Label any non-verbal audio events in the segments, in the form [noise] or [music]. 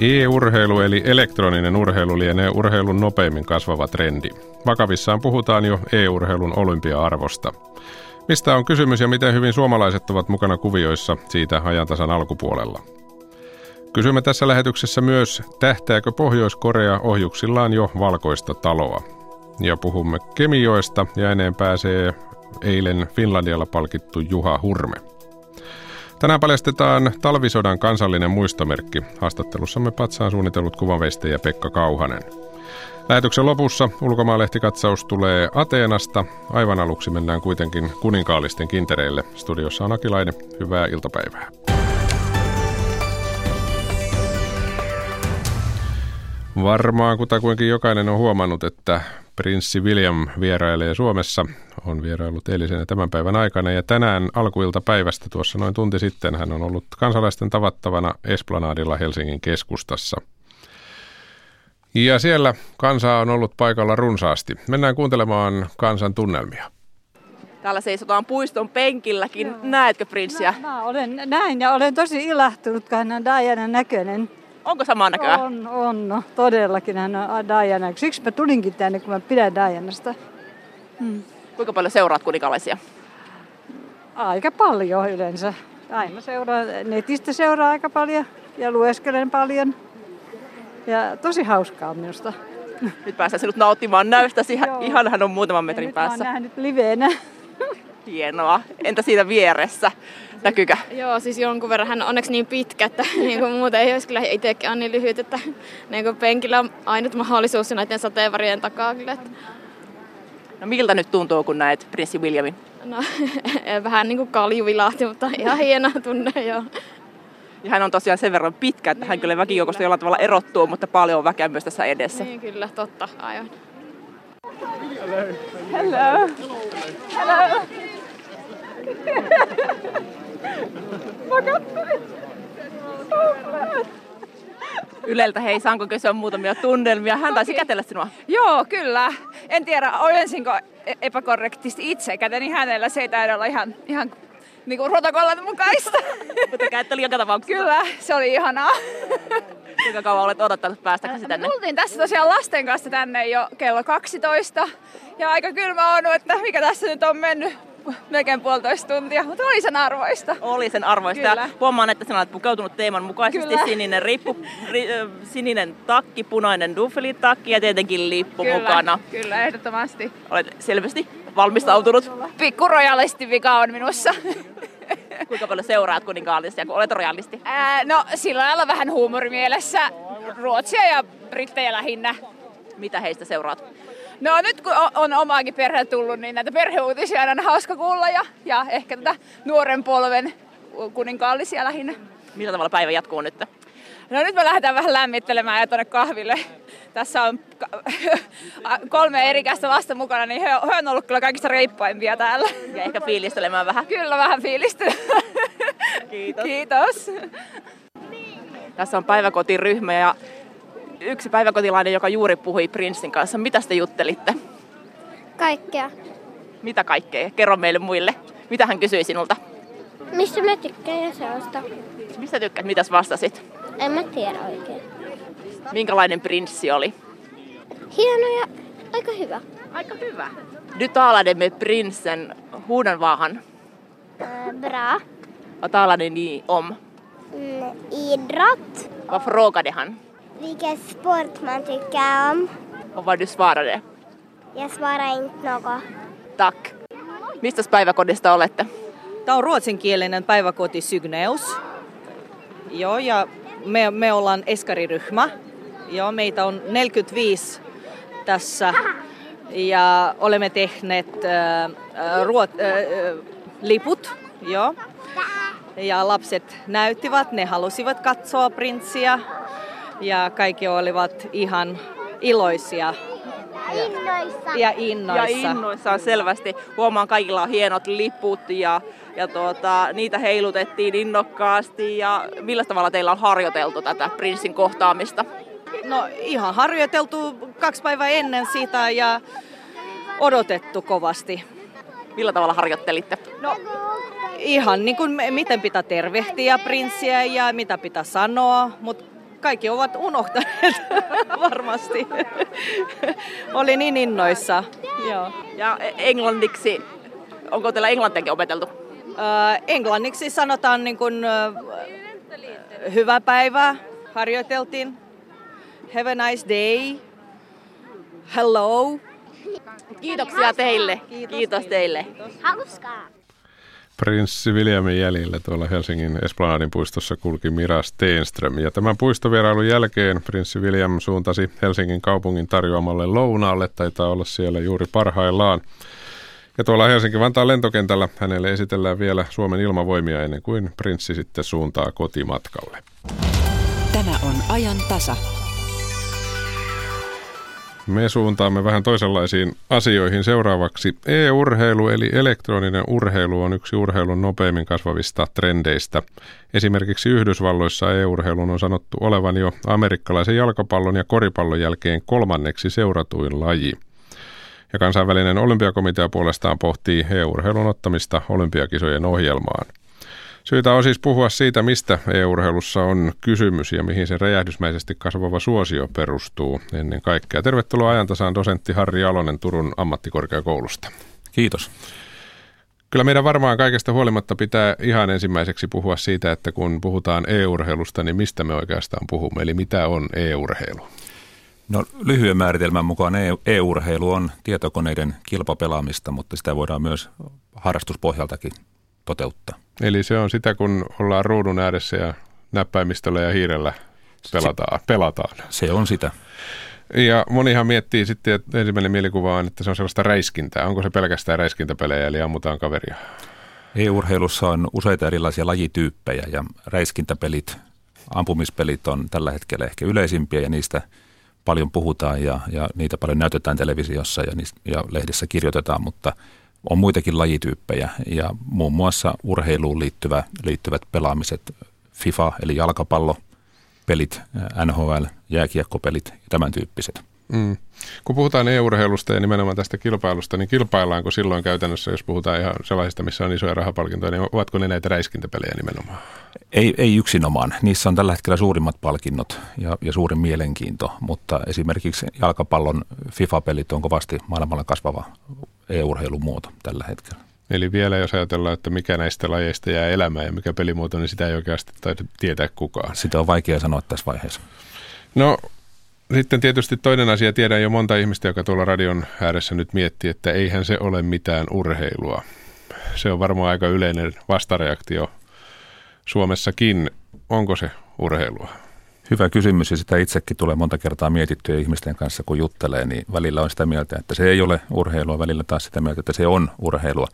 E-urheilu eli elektroninen urheilu lienee urheilun nopeimmin kasvava trendi. Vakavissaan puhutaan jo e-urheilun olympia-arvosta. Mistä on kysymys ja miten hyvin suomalaiset ovat mukana kuvioissa siitä ajantasan alkupuolella? Kysymme tässä lähetyksessä myös, tähtääkö Pohjois-Korea ohjuksillaan jo valkoista taloa? Ja puhumme Kemioista ja eneen pääsee eilen Finlandialla palkittu Juha Hurme. Tänään paljastetaan talvisodan kansallinen muistomerkki. Haastattelussamme patsaan suunnitellut kuvanveistäjä Pekka Kauhanen. Lähetyksen lopussa ulkomaalehtikatsaus tulee Ateenasta. Aivan aluksi mennään kuitenkin kuninkaallisten kintereille. Studiossa on Akilainen. Hyvää iltapäivää. Varmaan kutakuinkin jokainen on huomannut, että prinssi William vierailee Suomessa. On vierailut eilisen ja tämän päivän aikana ja tänään alkuiltapäivästä tuossa noin tunti sitten hän on ollut kansalaisten tavattavana Esplanadilla Helsingin keskustassa. Ja siellä kansaa on ollut paikalla runsaasti. Mennään kuuntelemaan kansan tunnelmia. Täällä seisotaan puiston penkilläkin. Joo. Näetkö prinssiä? Mä, mä olen, näin ja olen tosi ilahtunut, kun hän on Diana näköinen. Onko sama näköä? On, on. No, todellakin hän on Diana. Siksi mä tulinkin tänne, kun mä pidän Dianasta. Hmm. Kuinka paljon seuraat kuninkaalaisia? Aika paljon yleensä. Aina seuraa, netistä seuraa aika paljon ja lueskelen paljon. Ja tosi hauskaa minusta. Nyt pääsee sinut nauttimaan näystäsi. Ihan hän on muutaman metrin ja päässä. Nyt nähnyt liveenä. Hienoa. Entä siinä vieressä? Näkyykö? Joo, siis jonkun verran hän on onneksi niin pitkä, että [laughs] niin kuin muuten ei olisi kyllä itsekin on niin lyhyt, että niin kuin penkillä on ainut mahdollisuus näiden sateenvarien takaa kyllä. Että... No miltä nyt tuntuu, kun näet prinssi Williamin? No [laughs] vähän niin kuin kalju vilahti, mutta ihan hieno tunne joo. Ja hän on tosiaan sen verran pitkä, että niin, hän kyllä väkijoukosta jollain tavalla erottuu, mutta paljon on väkeä myös tässä edessä. Niin kyllä, totta, aivan. Hello. Hello. Hello. [laughs] Yleltä, hei, saanko kysyä muutamia tunnelmia? Hän taisi kätellä sinua. Joo, kyllä. En tiedä, ojensinko e- epäkorrektisti itse käteni hänellä. Se ei taida olla ihan, ihan niin kuin protokollan mukaista. [laughs] Mutta kätteli joka tapauksessa. Kyllä, se oli ihanaa. [laughs] Kuinka kauan olet odottanut päästäkäsi tänne? Tultiin tässä tosiaan lasten kanssa tänne jo kello 12. Ja aika kylmä on, että mikä tässä nyt on mennyt melkein puolitoista tuntia, mutta oli sen arvoista. Oli sen arvoista. Kyllä. Huomaan, että sinä olet pukeutunut teeman mukaisesti. Kyllä. Sininen, rippu, ri, sininen takki, punainen duffelitakki ja tietenkin lippu kyllä, mukana. Kyllä, ehdottomasti. Olet selvästi valmistautunut. Pikku rojalisti vika on minussa. [laughs] Kuinka paljon seuraat kuninkaallisia, kun olet rojalisti? Ää, no sillä lailla vähän huumorimielessä. Ruotsia ja brittejä lähinnä. Mitä heistä seuraat? No nyt kun on omaakin perhe tullut, niin näitä perheuutisia on aina hauska kuulla ja, ja ehkä tätä nuoren polven kuninkaallisia lähinnä. Millä tavalla päivä jatkuu nyt? No nyt me lähdetään vähän lämmittelemään ja tuonne kahville. Tässä on [laughs] kolme erikäistä lasta mukana, niin he, on ollut kyllä kaikista reippaimpia täällä. Ja ehkä fiilistelemään vähän. Kyllä, vähän fiilistelemään. Kiitos. [laughs] Kiitos. Tässä on päiväkotiryhmä ja yksi päiväkotilainen, joka juuri puhui Prinssin kanssa. Mitä te juttelitte? Kaikkea. Mitä kaikkea? Kerro meille muille. Mitä hän kysyi sinulta? Mistä mä tykkään ja. Mistä tykkäät? Mitäs vastasit? En mä tiedä oikein. Minkälainen prinssi oli? Hieno ja aika hyvä. Aika hyvä. Du talade med prinsen. Hurdan var han? Äh, bra. Vad talade ni om? Mm, idrott. Vad frågade han? Vilken sport man tycker om. Och vad du svarade? Jag svarar inte något. Tack. Mistä päiväkodista olette? Tämä on ruotsinkielinen päiväkoti Sygneus. Joo, ja me, me ollaan eskariryhmä. Joo, meitä on 45 tässä ja olemme tehneet äh, ruot, äh, liput. Joo. Ja lapset näyttivät, ne halusivat katsoa prinssiä ja kaikki olivat ihan iloisia. Ja innoissa. Ja innoissa. Ja innoissaan selvästi. Huomaan kaikilla on hienot liput ja, ja tuota, niitä heilutettiin innokkaasti. Ja millä tavalla teillä on harjoiteltu tätä prinssin kohtaamista? No ihan harjoiteltu kaksi päivää ennen sitä ja odotettu kovasti. Millä tavalla harjoittelitte? No ihan niin kuin miten pitää tervehtiä prinssiä ja mitä pitää sanoa, mutta kaikki ovat unohtaneet [laughs] varmasti. Oli niin innoissa. Joo. Ja englanniksi, onko teillä englantiakin opeteltu? Äh, englanniksi sanotaan niin kuin, äh, hyvä päivä, harjoiteltiin. Have a nice day. Hello. Kiitoksia teille. Kiitos, Kiitos teille. Hauskaa. Prinssi Williamin jäljillä tuolla Helsingin Esplanadin puistossa kulki Mira Steenström. Ja tämän puistovierailun jälkeen prinssi William suuntasi Helsingin kaupungin tarjoamalle lounaalle. Taitaa olla siellä juuri parhaillaan. Ja tuolla Helsinki-Vantaan lentokentällä hänelle esitellään vielä Suomen ilmavoimia ennen kuin prinssi sitten suuntaa kotimatkalle. Tämä on ajan tasa. Me suuntaamme vähän toisenlaisiin asioihin seuraavaksi. E-urheilu eli elektroninen urheilu on yksi urheilun nopeimmin kasvavista trendeistä. Esimerkiksi Yhdysvalloissa e-urheilun on sanottu olevan jo amerikkalaisen jalkapallon ja koripallon jälkeen kolmanneksi seuratuin laji. Ja kansainvälinen olympiakomitea puolestaan pohtii e-urheilun ottamista olympiakisojen ohjelmaan. Syytä on siis puhua siitä, mistä e-urheilussa on kysymys ja mihin se räjähdysmäisesti kasvava suosio perustuu ennen kaikkea. Tervetuloa ajantasaan dosentti Harri Jalonen Turun ammattikorkeakoulusta. Kiitos. Kyllä meidän varmaan kaikesta huolimatta pitää ihan ensimmäiseksi puhua siitä, että kun puhutaan e-urheilusta, niin mistä me oikeastaan puhumme, eli mitä on e-urheilu? No lyhyen määritelmän mukaan e- e-urheilu on tietokoneiden kilpapelaamista, mutta sitä voidaan myös harrastuspohjaltakin toteuttaa. Eli se on sitä, kun ollaan ruudun ääressä ja näppäimistöllä ja hiirellä pelataan. Se, pelataan. se on sitä. Ja monihan miettii sitten, että ensimmäinen mielikuva on, että se on sellaista räiskintää. Onko se pelkästään räiskintäpelejä, eli ammutaan kaveria? E-urheilussa on useita erilaisia lajityyppejä ja räiskintäpelit, ampumispelit on tällä hetkellä ehkä yleisimpiä ja niistä paljon puhutaan ja, ja niitä paljon näytetään televisiossa ja, niistä, ja lehdissä kirjoitetaan, mutta – on muitakin lajityyppejä ja muun muassa urheiluun liittyvä, liittyvät pelaamiset, FIFA eli jalkapallo, pelit, NHL, jääkiekkopelit ja tämän tyyppiset. Mm. Kun puhutaan e-urheilusta ja nimenomaan tästä kilpailusta, niin kilpaillaanko silloin käytännössä, jos puhutaan ihan sellaisista, missä on isoja rahapalkintoja, niin ovatko ne näitä räiskintäpelejä nimenomaan? Ei, ei yksinomaan. Niissä on tällä hetkellä suurimmat palkinnot ja, ja suurin mielenkiinto, mutta esimerkiksi jalkapallon FIFA-pelit on kovasti maailmalla kasvava e-urheilun muoto tällä hetkellä. Eli vielä jos ajatellaan, että mikä näistä lajeista jää elämään ja mikä pelimuoto, niin sitä ei oikeasti taida tietää kukaan. Sitä on vaikea sanoa tässä vaiheessa. No sitten tietysti toinen asia, tiedän jo monta ihmistä, joka tuolla radion ääressä nyt miettii, että eihän se ole mitään urheilua. Se on varmaan aika yleinen vastareaktio Suomessakin. Onko se urheilua? Hyvä kysymys ja sitä itsekin tulee monta kertaa mietittyä ihmisten kanssa, kun juttelee, niin välillä on sitä mieltä, että se ei ole urheilua, välillä taas sitä mieltä, että se on urheilua.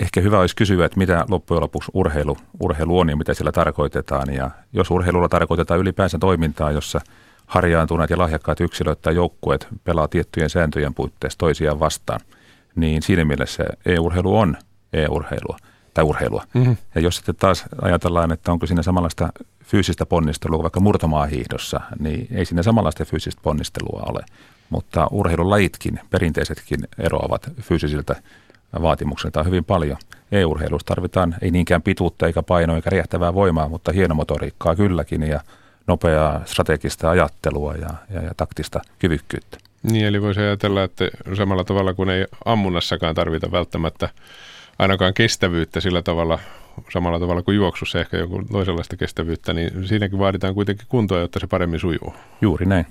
Ehkä hyvä olisi kysyä, että mitä loppujen lopuksi urheilu, urheilu on ja mitä sillä tarkoitetaan. Ja jos urheilulla tarkoitetaan ylipäänsä toimintaa, jossa harjaantuneet ja lahjakkaat yksilöt tai joukkueet pelaa tiettyjen sääntöjen puitteissa toisiaan vastaan, niin siinä mielessä e-urheilu on e-urheilua tai urheilua. Mm-hmm. Ja jos sitten taas ajatellaan, että onko siinä samanlaista fyysistä ponnistelua vaikka murtomaahiihdossa, niin ei siinä samanlaista fyysistä ponnistelua ole. Mutta urheilulajitkin, perinteisetkin eroavat fyysisiltä vaatimuksilta hyvin paljon. E-urheilussa tarvitaan ei niinkään pituutta eikä painoa eikä räjähtävää voimaa, mutta hienomotoriikkaa kylläkin ja nopeaa strategista ajattelua ja, ja, ja taktista kyvykkyyttä. Niin, eli voisi ajatella, että samalla tavalla kuin ei ammunnassakaan tarvita välttämättä ainakaan kestävyyttä sillä tavalla, samalla tavalla kuin juoksussa ehkä joku toisenlaista kestävyyttä, niin siinäkin vaaditaan kuitenkin kuntoa, jotta se paremmin sujuu. Juuri näin.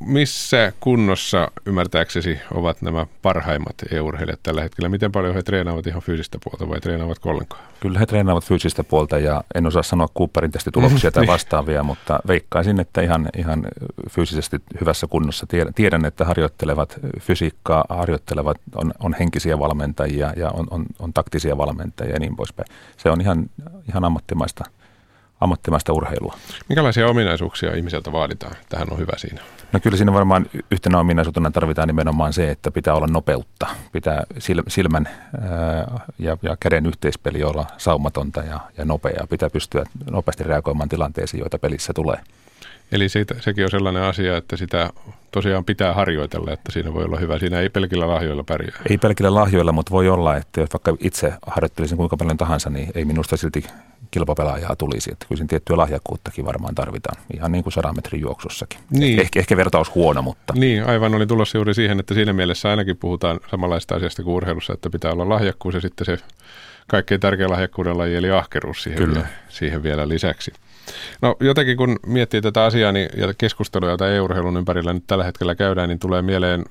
Missä kunnossa ymmärtääksesi ovat nämä parhaimmat e-urheilijat tällä hetkellä? Miten paljon he treenaavat ihan fyysistä puolta vai treenaavat ollenkaan? Kyllä he treenaavat fyysistä puolta ja en osaa sanoa Cooperin testituloksia tai [laughs] niin. vastaavia, mutta veikkaisin, että ihan, ihan fyysisesti hyvässä kunnossa. Tiedän, että harjoittelevat fysiikkaa, harjoittelevat, on, on henkisiä valmentajia ja on, on, on taktisia valmentajia ja niin poispäin. Se on ihan, ihan ammattimaista ammattimaista urheilua. Minkälaisia ominaisuuksia ihmiseltä vaaditaan? Tähän on hyvä siinä. No kyllä siinä varmaan yhtenä ominaisuutena tarvitaan nimenomaan se, että pitää olla nopeutta. Pitää silmän ja, ja käden yhteispeli olla saumatonta ja, ja nopeaa. Pitää pystyä nopeasti reagoimaan tilanteisiin, joita pelissä tulee. Eli siitä, sekin on sellainen asia, että sitä tosiaan pitää harjoitella, että siinä voi olla hyvä. Siinä ei pelkillä lahjoilla pärjää. Ei pelkillä lahjoilla, mutta voi olla, että jos vaikka itse harjoittelisin kuinka paljon tahansa, niin ei minusta silti kilpapelaajaa tulisi. Että kyllä siinä tiettyä lahjakkuuttakin varmaan tarvitaan, ihan niin kuin 100 metrin juoksussakin. Niin. Ehkä, ehkä vertaus huono, mutta... Niin, aivan oli tulossa juuri siihen, että siinä mielessä ainakin puhutaan samanlaista asiasta kuin urheilussa, että pitää olla lahjakkuus ja sitten se kaikkein tärkein lahjakkuuden laji, eli ahkeruus siihen, Kyllä. Vielä, siihen vielä lisäksi. No jotenkin kun miettii tätä asiaa niin, ja keskustelua, jota EU-urheilun ympärillä nyt tällä hetkellä käydään, niin tulee mieleen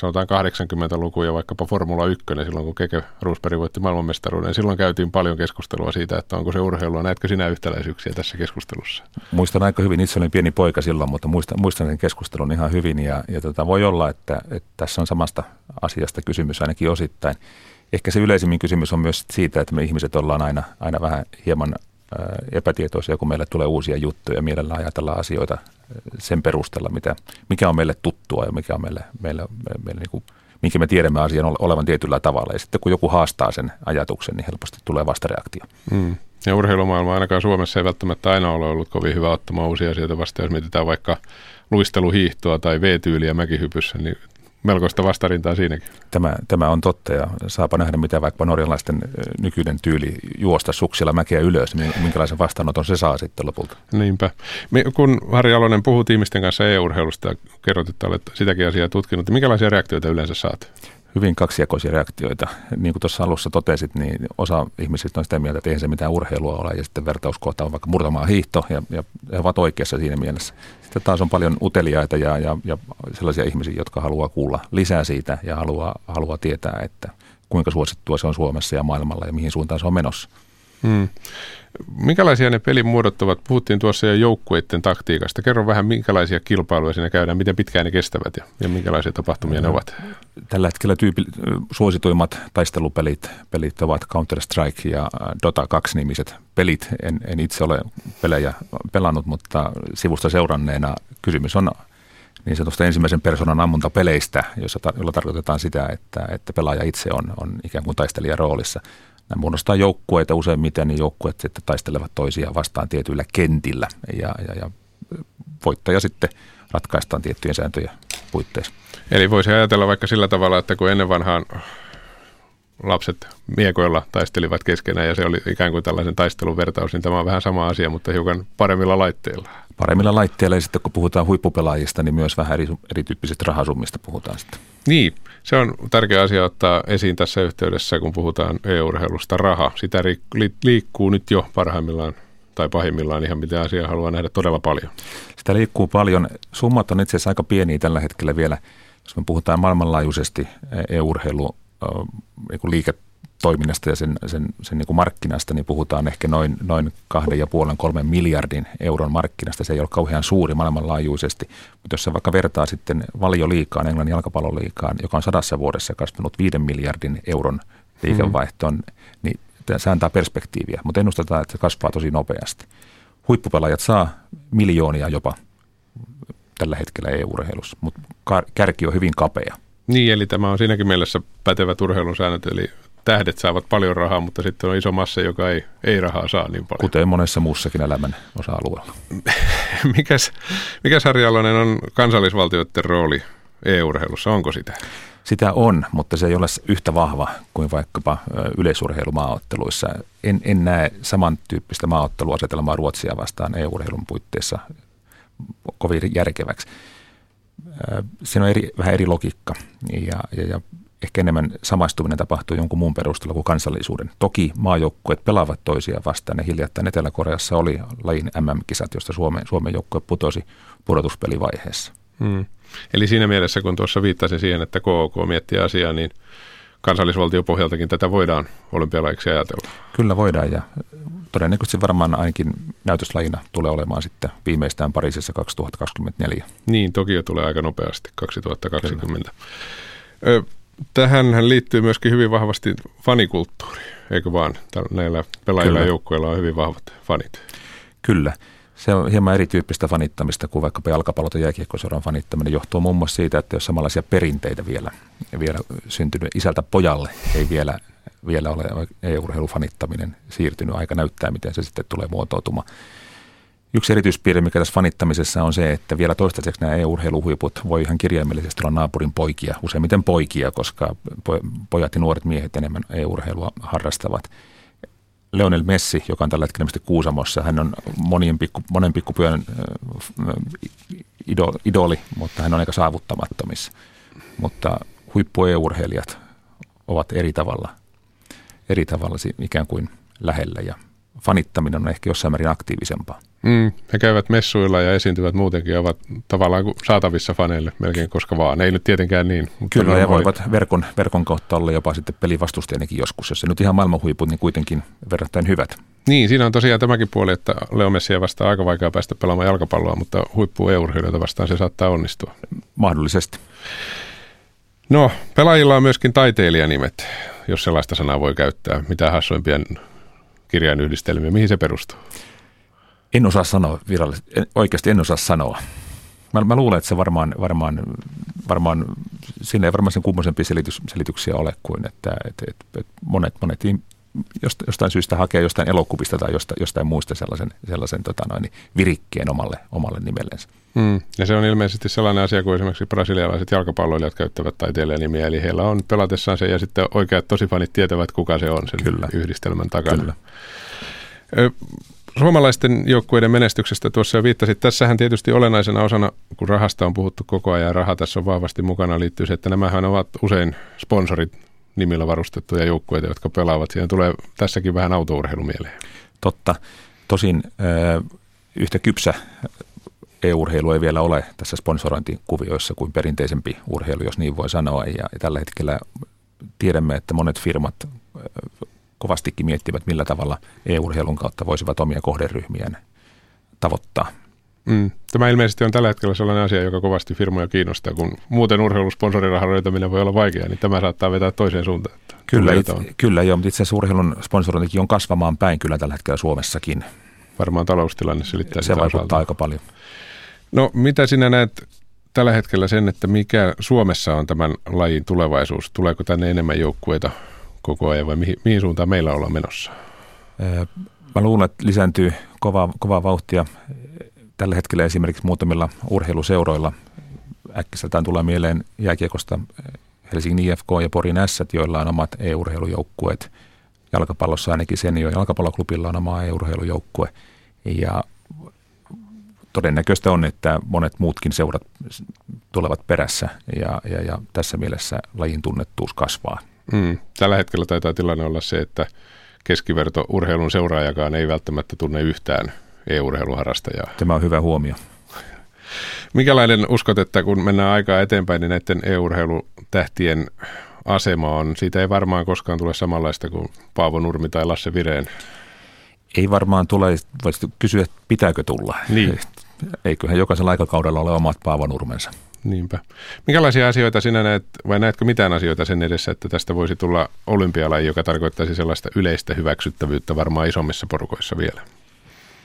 sanotaan 80-luku ja vaikkapa Formula 1, silloin kun Keke Rosberg voitti maailmanmestaruuden. Silloin käytiin paljon keskustelua siitä, että onko se urheilua. Näetkö sinä yhtäläisyyksiä tässä keskustelussa? Muistan aika hyvin, itse olin pieni poika silloin, mutta muistan, muistan sen keskustelun ihan hyvin ja, ja tota, voi olla, että, että tässä on samasta asiasta kysymys ainakin osittain. Ehkä se yleisimmin kysymys on myös siitä, että me ihmiset ollaan aina, aina vähän hieman epätietoisia, kun meille tulee uusia juttuja. Mielellään ajatellaan asioita sen perusteella, mitä, mikä on meille tuttua ja mikä on meille, meille, meille, meille niin kuin, minkä me tiedämme asian ole- olevan tietyllä tavalla. Ja sitten kun joku haastaa sen ajatuksen, niin helposti tulee vastareaktio. Mm. Ja urheilumaailma ainakaan Suomessa ei välttämättä aina ole ollut kovin hyvä ottamaan uusia asioita vastaan. Jos mietitään vaikka luisteluhiihtoa tai V-tyyliä mäkihypyssä, niin melkoista vastarintaa siinäkin. Tämä, tämä on totta ja saapa nähdä, mitä vaikka norjalaisten nykyinen tyyli juosta suksilla mäkeä ylös, niin minkälaisen vastaanoton se saa sitten lopulta. Niinpä. Me, kun Harri Alonen puhuu ihmisten kanssa EU-urheilusta ja kerrot, että olet sitäkin asiaa tutkinut, niin minkälaisia reaktioita yleensä saat? Hyvin kaksijakoisia reaktioita. Niin kuin tuossa alussa totesit, niin osa ihmisistä on sitä mieltä, että eihän se mitään urheilua ole, ja sitten vertauskohta on vaikka murtamaa hiihto, ja, ja he ovat oikeassa siinä mielessä. Sitten taas on paljon uteliaita ja, ja, ja sellaisia ihmisiä, jotka haluaa kuulla lisää siitä ja haluaa, haluaa tietää, että kuinka suosittua se on Suomessa ja maailmalla ja mihin suuntaan se on menossa. Hmm. Minkälaisia ne pelin muodot ovat? Puhuttiin tuossa jo joukkueiden taktiikasta. Kerro vähän, minkälaisia kilpailuja siinä käydään, miten pitkään ne kestävät ja, ja minkälaisia tapahtumia ne ovat? Tällä hetkellä tyypi, suosituimmat taistelupelit pelit ovat Counter-Strike ja Dota 2-nimiset pelit. En, en itse ole pelejä pelannut, mutta sivusta seuranneena kysymys on niin sanotusta ensimmäisen persoonan ammuntapeleistä, jossa, jolla tarkoitetaan sitä, että, että pelaaja itse on, on ikään kuin taistelijan roolissa. Nämä muodostaa joukkueita useimmiten, niin joukkueet sitten taistelevat toisiaan vastaan tietyillä kentillä ja, ja, ja voittaja sitten ratkaistaan tiettyjen sääntöjen puitteissa. Eli voisi ajatella vaikka sillä tavalla, että kun ennen vanhaan lapset miekoilla taistelivat keskenään ja se oli ikään kuin tällaisen taistelun vertaus, niin tämä on vähän sama asia, mutta hiukan paremmilla laitteilla. Paremmilla laitteilla ja sitten kun puhutaan huippupelaajista, niin myös vähän eri, erityyppisistä rahasummista puhutaan sitten. Niin, se on tärkeä asia ottaa esiin tässä yhteydessä, kun puhutaan EU-urheilusta raha. Sitä liikkuu nyt jo parhaimmillaan tai pahimmillaan ihan mitä asiaa haluaa nähdä todella paljon. Sitä liikkuu paljon. Summat on itse asiassa aika pieniä tällä hetkellä vielä. Jos me puhutaan maailmanlaajuisesti EU-urheilu niin liiketoiminnasta ja sen, sen, sen niin kuin markkinasta, niin puhutaan ehkä noin, noin kahden ja puolen, kolmen miljardin euron markkinasta. Se ei ole kauhean suuri maailmanlaajuisesti, mutta jos se vaikka vertaa sitten valioliikaan, Englannin jalkapalloliikaan, joka on sadassa vuodessa kasvanut viiden miljardin euron liikevaihtoon, mm. niin se antaa perspektiiviä, mutta ennustetaan, että se kasvaa tosi nopeasti. Huippupelaajat saa miljoonia jopa tällä hetkellä EU-urheilussa, mutta kärki on hyvin kapea. Niin, eli tämä on siinäkin mielessä pätevät urheilun säännöt, eli tähdet saavat paljon rahaa, mutta sitten on iso massa, joka ei, ei rahaa saa niin paljon. Kuten monessa muussakin elämän osa-alueella. [laughs] mikäs, mikäs Harri Alonen on kansallisvaltioiden rooli EU-urheilussa, onko sitä? Sitä on, mutta se ei ole yhtä vahva kuin vaikkapa yleisurheilumaaotteluissa. En, en näe samantyyppistä maaotteluasetelmaa Ruotsia vastaan EU-urheilun puitteissa kovin järkeväksi. Siinä on eri, vähän eri logiikka ja, ja, ja ehkä enemmän samaistuminen tapahtuu jonkun muun perusteella kuin kansallisuuden. Toki maajoukkueet pelaavat toisiaan vastaan ja hiljattain Etelä-Koreassa oli lajin MM-kisat, josta Suomen, Suomen joukkue putosi pudotuspelivaiheessa. Hmm. Eli siinä mielessä, kun tuossa viittasin siihen, että KOK miettii asiaa, niin kansallisvaltiopohjaltakin tätä voidaan olympialaiksi ajatella. Kyllä voidaan ja todennäköisesti varmaan ainakin näytöslajina tulee olemaan sitten viimeistään Pariisissa 2024. Niin, Tokio tulee aika nopeasti 2020. Ö, tähän liittyy myöskin hyvin vahvasti fanikulttuuri, eikö vaan? Näillä pelaajilla ja joukkueilla on hyvin vahvat fanit. Kyllä. Se on hieman erityyppistä fanittamista kuin vaikkapa jalkapallot ja jääkiekkoseuran fanittaminen. Johtuu muun muassa siitä, että jos samanlaisia perinteitä vielä, vielä syntynyt isältä pojalle, ei vielä, vielä ole EU-urheilufanittaminen siirtynyt. Aika näyttää, miten se sitten tulee muotoutumaan. Yksi erityispiirre, mikä tässä fanittamisessa on se, että vielä toistaiseksi nämä EU-urheiluhuiput voi ihan kirjaimellisesti olla naapurin poikia, useimmiten poikia, koska pojat ja nuoret miehet enemmän EU-urheilua harrastavat. Leonel Messi, joka on tällä hetkellä Kuusamossa, hän on monien pikku, monen pikkupyön idoli, mutta hän on aika saavuttamattomissa. Mutta huippu EU-urheilijat ovat eri tavalla, eri tavalla ikään kuin lähellä ja fanittaminen on ehkä jossain määrin aktiivisempaa. Mm, he käyvät messuilla ja esiintyvät muutenkin ja ovat tavallaan saatavissa faneille melkein koska vaan. Ei nyt tietenkään niin. Mutta Kyllä, ja voivat verkon, verkon kautta olla jopa sitten pelivastustajankin joskus. Jos se nyt ihan maailmanhuiput, niin kuitenkin verrattain hyvät. Niin, siinä on tosiaan tämäkin puoli, että Leo Messia vastaan aika vaikea päästä pelaamaan jalkapalloa, mutta huippu eu vastaan se saattaa onnistua. Mahdollisesti. No, pelaajilla on myöskin taiteilijanimet, jos sellaista sanaa voi käyttää. Mitä hassuimpia kirjainyhdistelmiä, mihin se perustuu? En osaa sanoa virallisesti, oikeasti en osaa sanoa. Mä, mä luulen, että se varmaan, varmaan, varmaan siinä ei varmaan sen kummoisempia selitys, selityksiä ole kuin, että että että että monet, monet jostain syystä hakee jostain elokuvista tai jostain, jostain muista sellaisen, sellaisen tota noin, virikkeen omalle, omalle nimellensä. Mm. Ja se on ilmeisesti sellainen asia kuin esimerkiksi brasilialaiset jalkapalloilijat käyttävät taiteilijanimiä, eli heillä on pelatessaan se ja sitten oikeat tosifanit tietävät, kuka se on sen Kyllä. yhdistelmän takana. Kyllä. Suomalaisten joukkueiden menestyksestä tuossa jo viittasit. Tässähän tietysti olennaisena osana, kun rahasta on puhuttu koko ajan, raha tässä on vahvasti mukana, liittyy se, että nämähän ovat usein sponsorit nimillä varustettuja joukkueita, jotka pelaavat. Siihen tulee tässäkin vähän autourheilu mieleen. Totta. Tosin yhtä kypsä e-urheilu ei vielä ole tässä sponsorointikuvioissa kuin perinteisempi urheilu, jos niin voi sanoa. Ja, ja tällä hetkellä tiedämme, että monet firmat kovastikin miettivät, millä tavalla e-urheilun kautta voisivat omia kohderyhmiään tavoittaa. Mm. Tämä ilmeisesti on tällä hetkellä sellainen asia, joka kovasti firmoja kiinnostaa, kun muuten urheilusponsorirahan löytäminen voi olla vaikeaa, niin tämä saattaa vetää toiseen suuntaan. Kyllä, it, kyllä joo, mutta itse asiassa urheilun sponsorointikin on kasvamaan päin kyllä tällä hetkellä Suomessakin. Varmaan taloustilanne selittää Se vaikuttaa osalta. aika paljon. No mitä sinä näet tällä hetkellä sen, että mikä Suomessa on tämän lajin tulevaisuus? Tuleeko tänne enemmän joukkueita koko ajan vai mihin, mihin suuntaan meillä ollaan menossa? Mä luulen, että lisääntyy kovaa, kovaa vauhtia tällä hetkellä esimerkiksi muutamilla urheiluseuroilla. Äkkiseltään tulee mieleen jääkiekosta Helsingin IFK ja Porin S, joilla on omat e-urheilujoukkueet. Jalkapallossa ainakin Senio jalkapalloklubilla on oma e-urheilujoukkue. Ja todennäköistä on, että monet muutkin seurat tulevat perässä ja, ja, ja tässä mielessä lajin tunnettuus kasvaa. Mm. Tällä hetkellä taitaa tilanne olla se, että keskiverto urheilun seuraajakaan ei välttämättä tunne yhtään e-urheiluharrastajaa. Tämä on hyvä huomio. [laughs] Mikälainen uskot, että kun mennään aikaa eteenpäin, niin näiden e-urheilutähtien asema on, siitä ei varmaan koskaan tule samanlaista kuin Paavo Nurmi tai Lasse Vireen. Ei varmaan tule, voisi kysyä, pitääkö tulla. Niin. [laughs] Eiköhän jokaisella aikakaudella ole omat Paavo Nurmensa. Niinpä. Minkälaisia asioita sinä näet, vai näetkö mitään asioita sen edessä, että tästä voisi tulla olympialaji, joka tarkoittaisi sellaista yleistä hyväksyttävyyttä varmaan isommissa porukoissa vielä?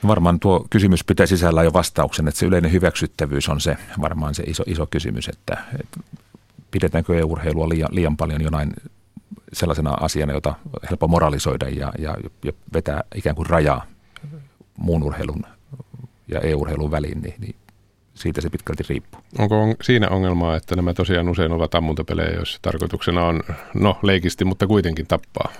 Varmaan tuo kysymys pitää sisällä jo vastauksen, että se yleinen hyväksyttävyys on se varmaan se iso, iso kysymys, että, että pidetäänkö EU-urheilua liian, liian paljon jonain sellaisena asiana, jota helppo moralisoida ja, ja, ja vetää ikään kuin rajaa muun urheilun ja EU-urheilun väliin, niin, niin siitä se pitkälti riippuu. Onko on, siinä ongelmaa, että nämä tosiaan usein ovat ammuntapelejä, joissa tarkoituksena on, no leikisti, mutta kuitenkin tappaa?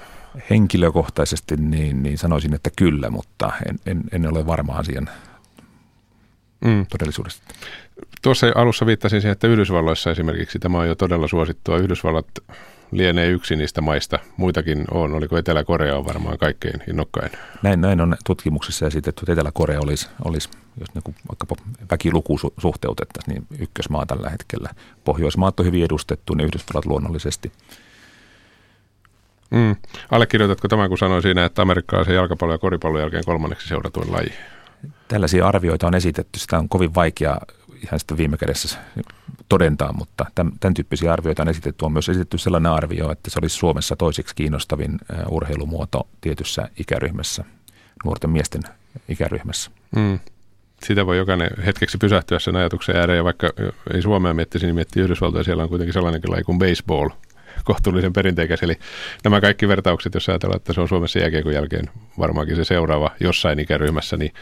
Henkilökohtaisesti niin, niin sanoisin, että kyllä, mutta en, en, en ole varma asian mm. todellisuudesta. Tuossa alussa viittasin siihen, että Yhdysvalloissa esimerkiksi tämä on jo todella suosittua. Yhdysvallat lienee yksi niistä maista. Muitakin on. Oliko Etelä-Korea on varmaan kaikkein innokkain? Näin, näin on tutkimuksissa esitetty, että Etelä-Korea olisi, olisi jos niin vaikkapa väkiluku suhteutettaisiin, niin ykkösmaa tällä hetkellä. Pohjoismaat on hyvin edustettu, niin Yhdysvallat luonnollisesti. Mm. Allekirjoitatko tämän, kun sanoin siinä, että amerikkalaisen jalkapallo ja koripallon jälkeen kolmanneksi seuratuin laji? Tällaisia arvioita on esitetty. Sitä on kovin vaikea ihan sitten viime kädessä todentaa, mutta tämän, tämän tyyppisiä arvioita on esitetty. On myös esitetty sellainen arvio, että se olisi Suomessa toiseksi kiinnostavin urheilumuoto tietyssä ikäryhmässä, nuorten miesten ikäryhmässä. Mm. Sitä voi jokainen hetkeksi pysähtyä sen ajatuksen ääreen, ja vaikka ei Suomea miettisi, niin miettii Yhdysvaltoja, siellä on kuitenkin sellainenkin laji kuin baseball, [laughs] kohtuullisen perinteikäs. Eli nämä kaikki vertaukset, jos ajatellaan, että se on Suomessa jääkiekon jälkeen varmaankin se seuraava jossain ikäryhmässä, niin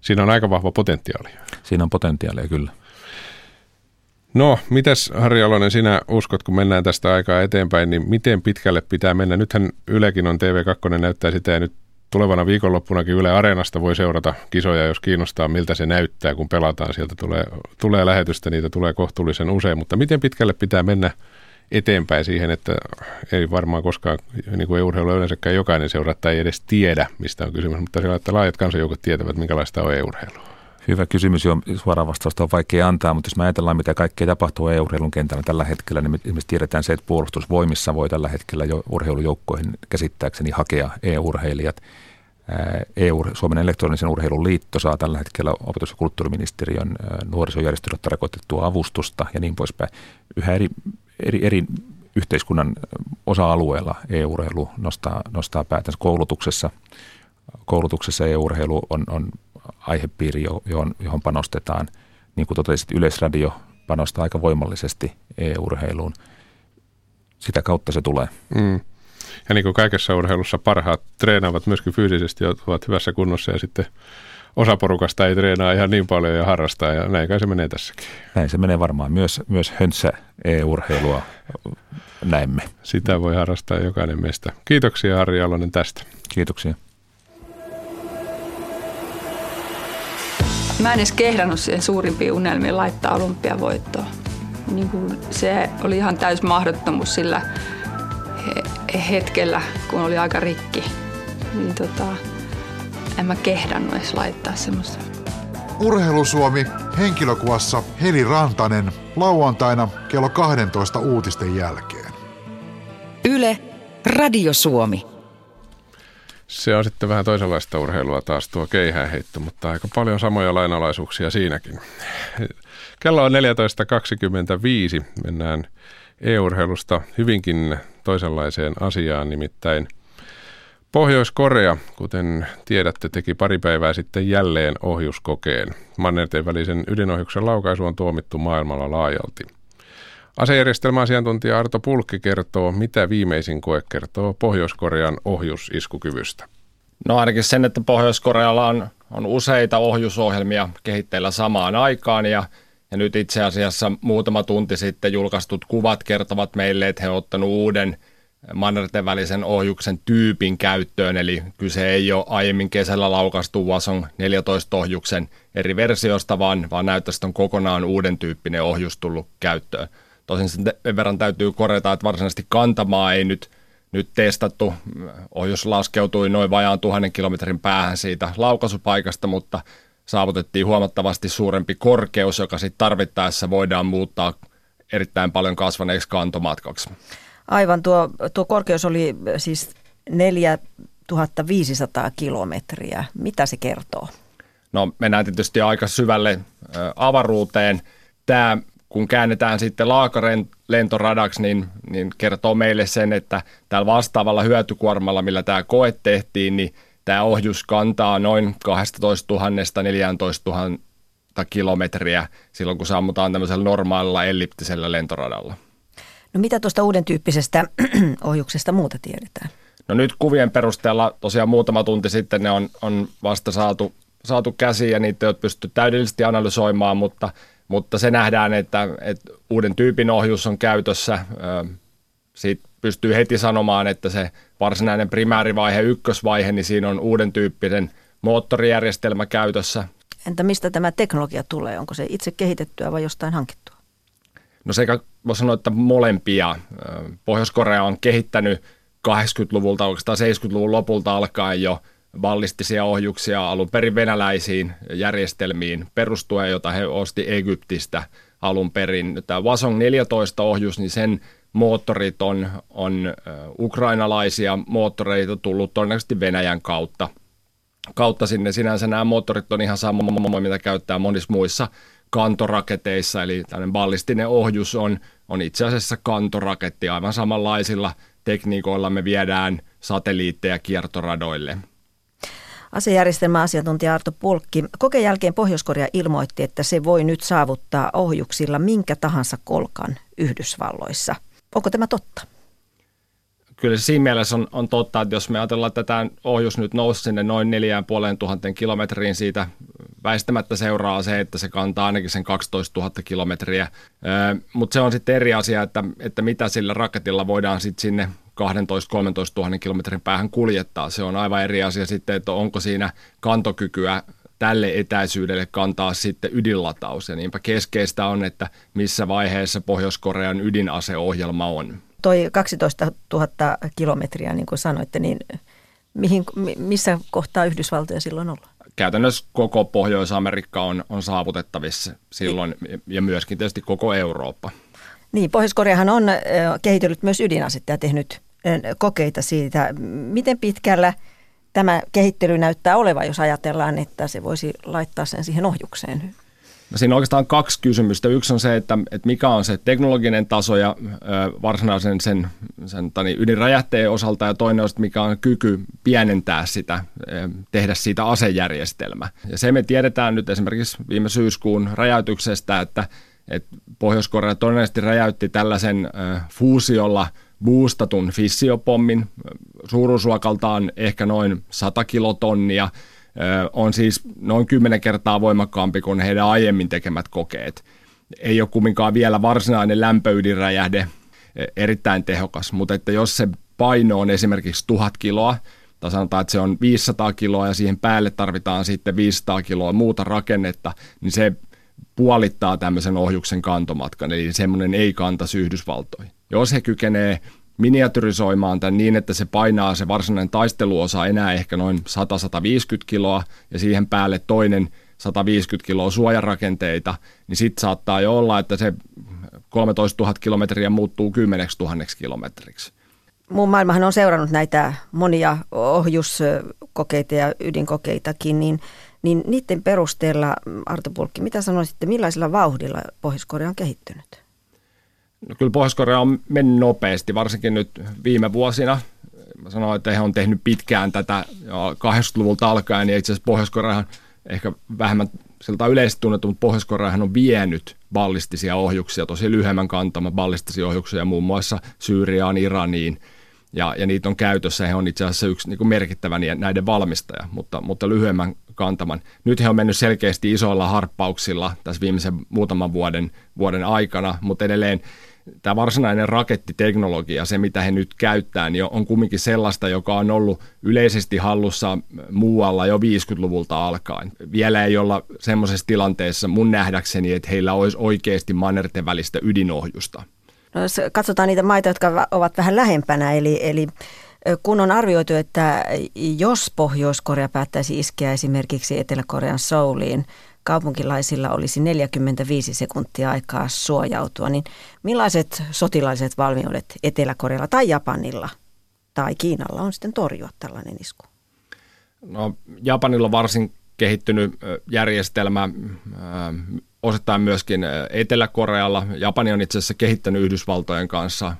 siinä on aika vahva potentiaali. Siinä on potentiaalia kyllä. No, mitäs Harri Alonen, sinä uskot, kun mennään tästä aikaa eteenpäin, niin miten pitkälle pitää mennä? Nythän Ylekin on TV2 näyttää sitä ja nyt tulevana viikonloppunakin Yle Areenasta voi seurata kisoja, jos kiinnostaa, miltä se näyttää, kun pelataan. Sieltä tulee, tulee lähetystä, niitä tulee kohtuullisen usein, mutta miten pitkälle pitää mennä eteenpäin siihen, että ei varmaan koskaan, niin kuin urheilu yleensäkään jokainen seuraa tai ei edes tiedä, mistä on kysymys, mutta sillä, että laajat kansanjoukot tietävät, minkälaista on e-urheilu. Hyvä kysymys, jo suoraan vastausta on vaikea antaa, mutta jos me ajatellaan, mitä kaikkea tapahtuu EU-urheilun kentällä tällä hetkellä, niin esimerkiksi tiedetään se, että puolustusvoimissa voi tällä hetkellä jo urheilujoukkoihin käsittääkseni hakea EU-urheilijat. EU, Suomen elektronisen urheilun liitto saa tällä hetkellä opetus- ja kulttuuriministeriön nuorisojärjestölle tarkoitettua avustusta ja niin poispäin. Yhä eri, eri, eri yhteiskunnan osa-alueella EU-urheilu nostaa, nostaa päätänsä koulutuksessa. Koulutuksessa EU-urheilu on, on aihepiiri, johon, johon panostetaan. Niin kuin totesit, Yleisradio panostaa aika voimallisesti EU-urheiluun. Sitä kautta se tulee. Mm. Ja niin kuin kaikessa urheilussa parhaat treenaavat myöskin fyysisesti ja ovat hyvässä kunnossa ja sitten osa porukasta ei treenaa ihan niin paljon ja harrastaa ja näin kai se menee tässäkin. Näin se menee varmaan. Myös, myös höntsä e-urheilua näemme. Sitä voi harrastaa jokainen meistä. Kiitoksia Harri Alonen tästä. Kiitoksia. Mä en edes kehdannut siihen suurimpiin unelmiin laittaa olympiavoittoa. Niin kuin se oli ihan täys mahdottomuus sillä hetkellä, kun oli aika rikki. Niin tota, en mä kehdannut edes laittaa semmoista. Urheilusuomi henkilökuvassa Heli Rantanen lauantaina kello 12 uutisten jälkeen. Yle, Radio Suomi. Se on sitten vähän toisenlaista urheilua taas tuo keihäänheitto, mutta aika paljon samoja lainalaisuuksia siinäkin. Kello on 14.25. Mennään e-urheilusta hyvinkin toisenlaiseen asiaan, nimittäin Pohjois-Korea, kuten tiedätte, teki pari päivää sitten jälleen ohjuskokeen. Mannerten välisen ydinohjuksen laukaisu on tuomittu maailmalla laajalti. Asejärjestelmäasiantuntija Arto Pulkki kertoo, mitä viimeisin koe kertoo Pohjois-Korean ohjusiskukyvystä. No ainakin sen, että Pohjois-Korealla on, on useita ohjusohjelmia kehitteillä samaan aikaan ja, ja nyt itse asiassa muutama tunti sitten julkaistut kuvat kertovat meille, että he ovat ottanut uuden mannerten välisen ohjuksen tyypin käyttöön, eli kyse ei ole aiemmin kesällä laukastu Wasong 14 ohjuksen eri versiosta, vaan, vaan näyttäisi, on kokonaan uuden tyyppinen ohjus tullut käyttöön. Tosin sen verran täytyy korjata, että varsinaisesti kantamaa ei nyt, nyt testattu. Ohjus laskeutui noin vajaan tuhannen kilometrin päähän siitä laukaisupaikasta, mutta saavutettiin huomattavasti suurempi korkeus, joka sitten tarvittaessa voidaan muuttaa erittäin paljon kasvaneeksi kantomatkaksi. Aivan, tuo, tuo korkeus oli siis 4500 kilometriä. Mitä se kertoo? No mennään tietysti aika syvälle avaruuteen. Tämä kun käännetään sitten laakaren lentoradaksi, niin, niin kertoo meille sen, että täällä vastaavalla hyötykuormalla, millä tämä koe tehtiin, niin tämä ohjus kantaa noin 12 000 14 000 kilometriä silloin, kun sammutaan tämmöisellä normaalilla elliptisellä lentoradalla. No mitä tuosta uuden tyyppisestä [clears throat] ohjuksesta muuta tiedetään? No nyt kuvien perusteella tosiaan muutama tunti sitten ne on, on vasta saatu, saatu käsiin ja niitä ei ole pystytty täydellisesti analysoimaan, mutta – mutta se nähdään, että, että uuden tyypin ohjus on käytössä. Siitä pystyy heti sanomaan, että se varsinainen primäärivaihe, ykkösvaihe, niin siinä on uuden tyyppinen moottorijärjestelmä käytössä. Entä mistä tämä teknologia tulee? Onko se itse kehitettyä vai jostain hankittua? No sekä voi sanoa, että molempia. Pohjois-Korea on kehittänyt 80-luvulta, oikeastaan 70-luvun lopulta alkaen jo – ballistisia ohjuksia alun perin venäläisiin järjestelmiin perustuen, jota he osti Egyptistä alun perin. Tämä Wasong 14 ohjus, niin sen moottorit on, on ukrainalaisia moottoreita tullut todennäköisesti Venäjän kautta. kautta sinne. Sinänsä nämä moottorit on ihan sama, mitä käyttää monissa muissa kantoraketeissa, eli tämmöinen ballistinen ohjus on, on itse asiassa kantoraketti. Aivan samanlaisilla tekniikoilla me viedään satelliitteja kiertoradoille. Asejärjestelmäasiantuntija Arto Pulkki. Kokeen jälkeen Pohjois-Korea ilmoitti, että se voi nyt saavuttaa ohjuksilla minkä tahansa kolkan Yhdysvalloissa. Onko tämä totta? Kyllä siinä mielessä on, on totta, että jos me ajatellaan, että tämä ohjus nyt nousi sinne noin 4500 kilometriin, siitä väistämättä seuraa se, että se kantaa ainakin sen 12 000 kilometriä. Mutta se on sitten eri asia, että, että mitä sillä raketilla voidaan sitten sinne 12-13 000 kilometrin päähän kuljettaa. Se on aivan eri asia sitten, että onko siinä kantokykyä tälle etäisyydelle kantaa sitten ydinlataus. Ja niinpä keskeistä on, että missä vaiheessa Pohjois-Korean ydinaseohjelma on. Toi 12 000 kilometriä, niin kuin sanoitte, niin mihin, missä kohtaa Yhdysvaltoja silloin ollaan? Käytännössä koko Pohjois-Amerikka on, on saavutettavissa silloin ja myöskin tietysti koko Eurooppa. Niin, Pohjois-Koreahan on kehitellyt myös ydinasetta ja tehnyt kokeita siitä. Miten pitkällä tämä kehittely näyttää olevan, jos ajatellaan, että se voisi laittaa sen siihen ohjukseen? No siinä on oikeastaan kaksi kysymystä. Yksi on se, että, että mikä on se teknologinen taso ja varsinaisen sen, sen tani, ydinräjähteen osalta ja toinen on, että mikä on kyky pienentää sitä, tehdä siitä asejärjestelmä. Ja se me tiedetään nyt esimerkiksi viime syyskuun räjäytyksestä, että, että Pohjois-Korea todennäköisesti räjäytti tällaisen fuusiolla boostatun fissiopommin, suuruusluokaltaan ehkä noin 100 kilotonnia – on siis noin kymmenen kertaa voimakkaampi kuin heidän aiemmin tekemät kokeet. Ei ole kumminkaan vielä varsinainen lämpöydinräjähde, erittäin tehokas, mutta että jos se paino on esimerkiksi tuhat kiloa, tai sanotaan, että se on 500 kiloa ja siihen päälle tarvitaan sitten 500 kiloa muuta rakennetta, niin se puolittaa tämmöisen ohjuksen kantomatkan, eli semmoinen ei kanta Yhdysvaltoihin. Jos he kykenee miniatyrisoimaan tämän niin, että se painaa se varsinainen taisteluosa enää ehkä noin 100-150 kiloa ja siihen päälle toinen 150 kiloa suojarakenteita, niin sitten saattaa jo olla, että se 13 000 kilometriä muuttuu 10 000 kilometriksi. Muun maailmahan on seurannut näitä monia ohjuskokeita ja ydinkokeitakin, niin, niin niiden perusteella, Arto Pulkki, mitä sanoisitte, millaisella vauhdilla Pohjois-Korea on kehittynyt? No kyllä Pohjois-Korea on mennyt nopeasti, varsinkin nyt viime vuosina. Mä sanoin, että he on tehnyt pitkään tätä 80-luvulta alkaen, ja itse asiassa Pohjois-Koreahan ehkä vähemmän siltä yleisesti tunnettu, mutta Pohjois-Koreahan on vienyt ballistisia ohjuksia, tosi lyhyemmän kantama ballistisia ohjuksia muun muassa Syyriaan, Iraniin, ja, ja niitä on käytössä. He on itse asiassa yksi niin kuin merkittävä näiden valmistaja, mutta, mutta lyhyemmän kantaman. Nyt he on mennyt selkeästi isoilla harppauksilla tässä viimeisen muutaman vuoden, vuoden aikana, mutta edelleen tämä varsinainen rakettiteknologia, se mitä he nyt käyttää, niin on kumminkin sellaista, joka on ollut yleisesti hallussa muualla jo 50-luvulta alkaen. Vielä ei olla semmoisessa tilanteessa mun nähdäkseni, että heillä olisi oikeasti mannerten välistä ydinohjusta. No jos katsotaan niitä maita, jotka ovat vähän lähempänä, eli, eli kun on arvioitu, että jos Pohjois-Korea päättäisi iskeä esimerkiksi Etelä-Korean Souliin, kaupunkilaisilla olisi 45 sekuntia aikaa suojautua, niin millaiset sotilaiset valmiudet Etelä-Korealla tai Japanilla tai Kiinalla on sitten torjua tällainen isku? No, Japanilla varsin kehittynyt järjestelmä, osittain myöskin Etelä-Korealla. Japani on itse asiassa kehittänyt Yhdysvaltojen kanssa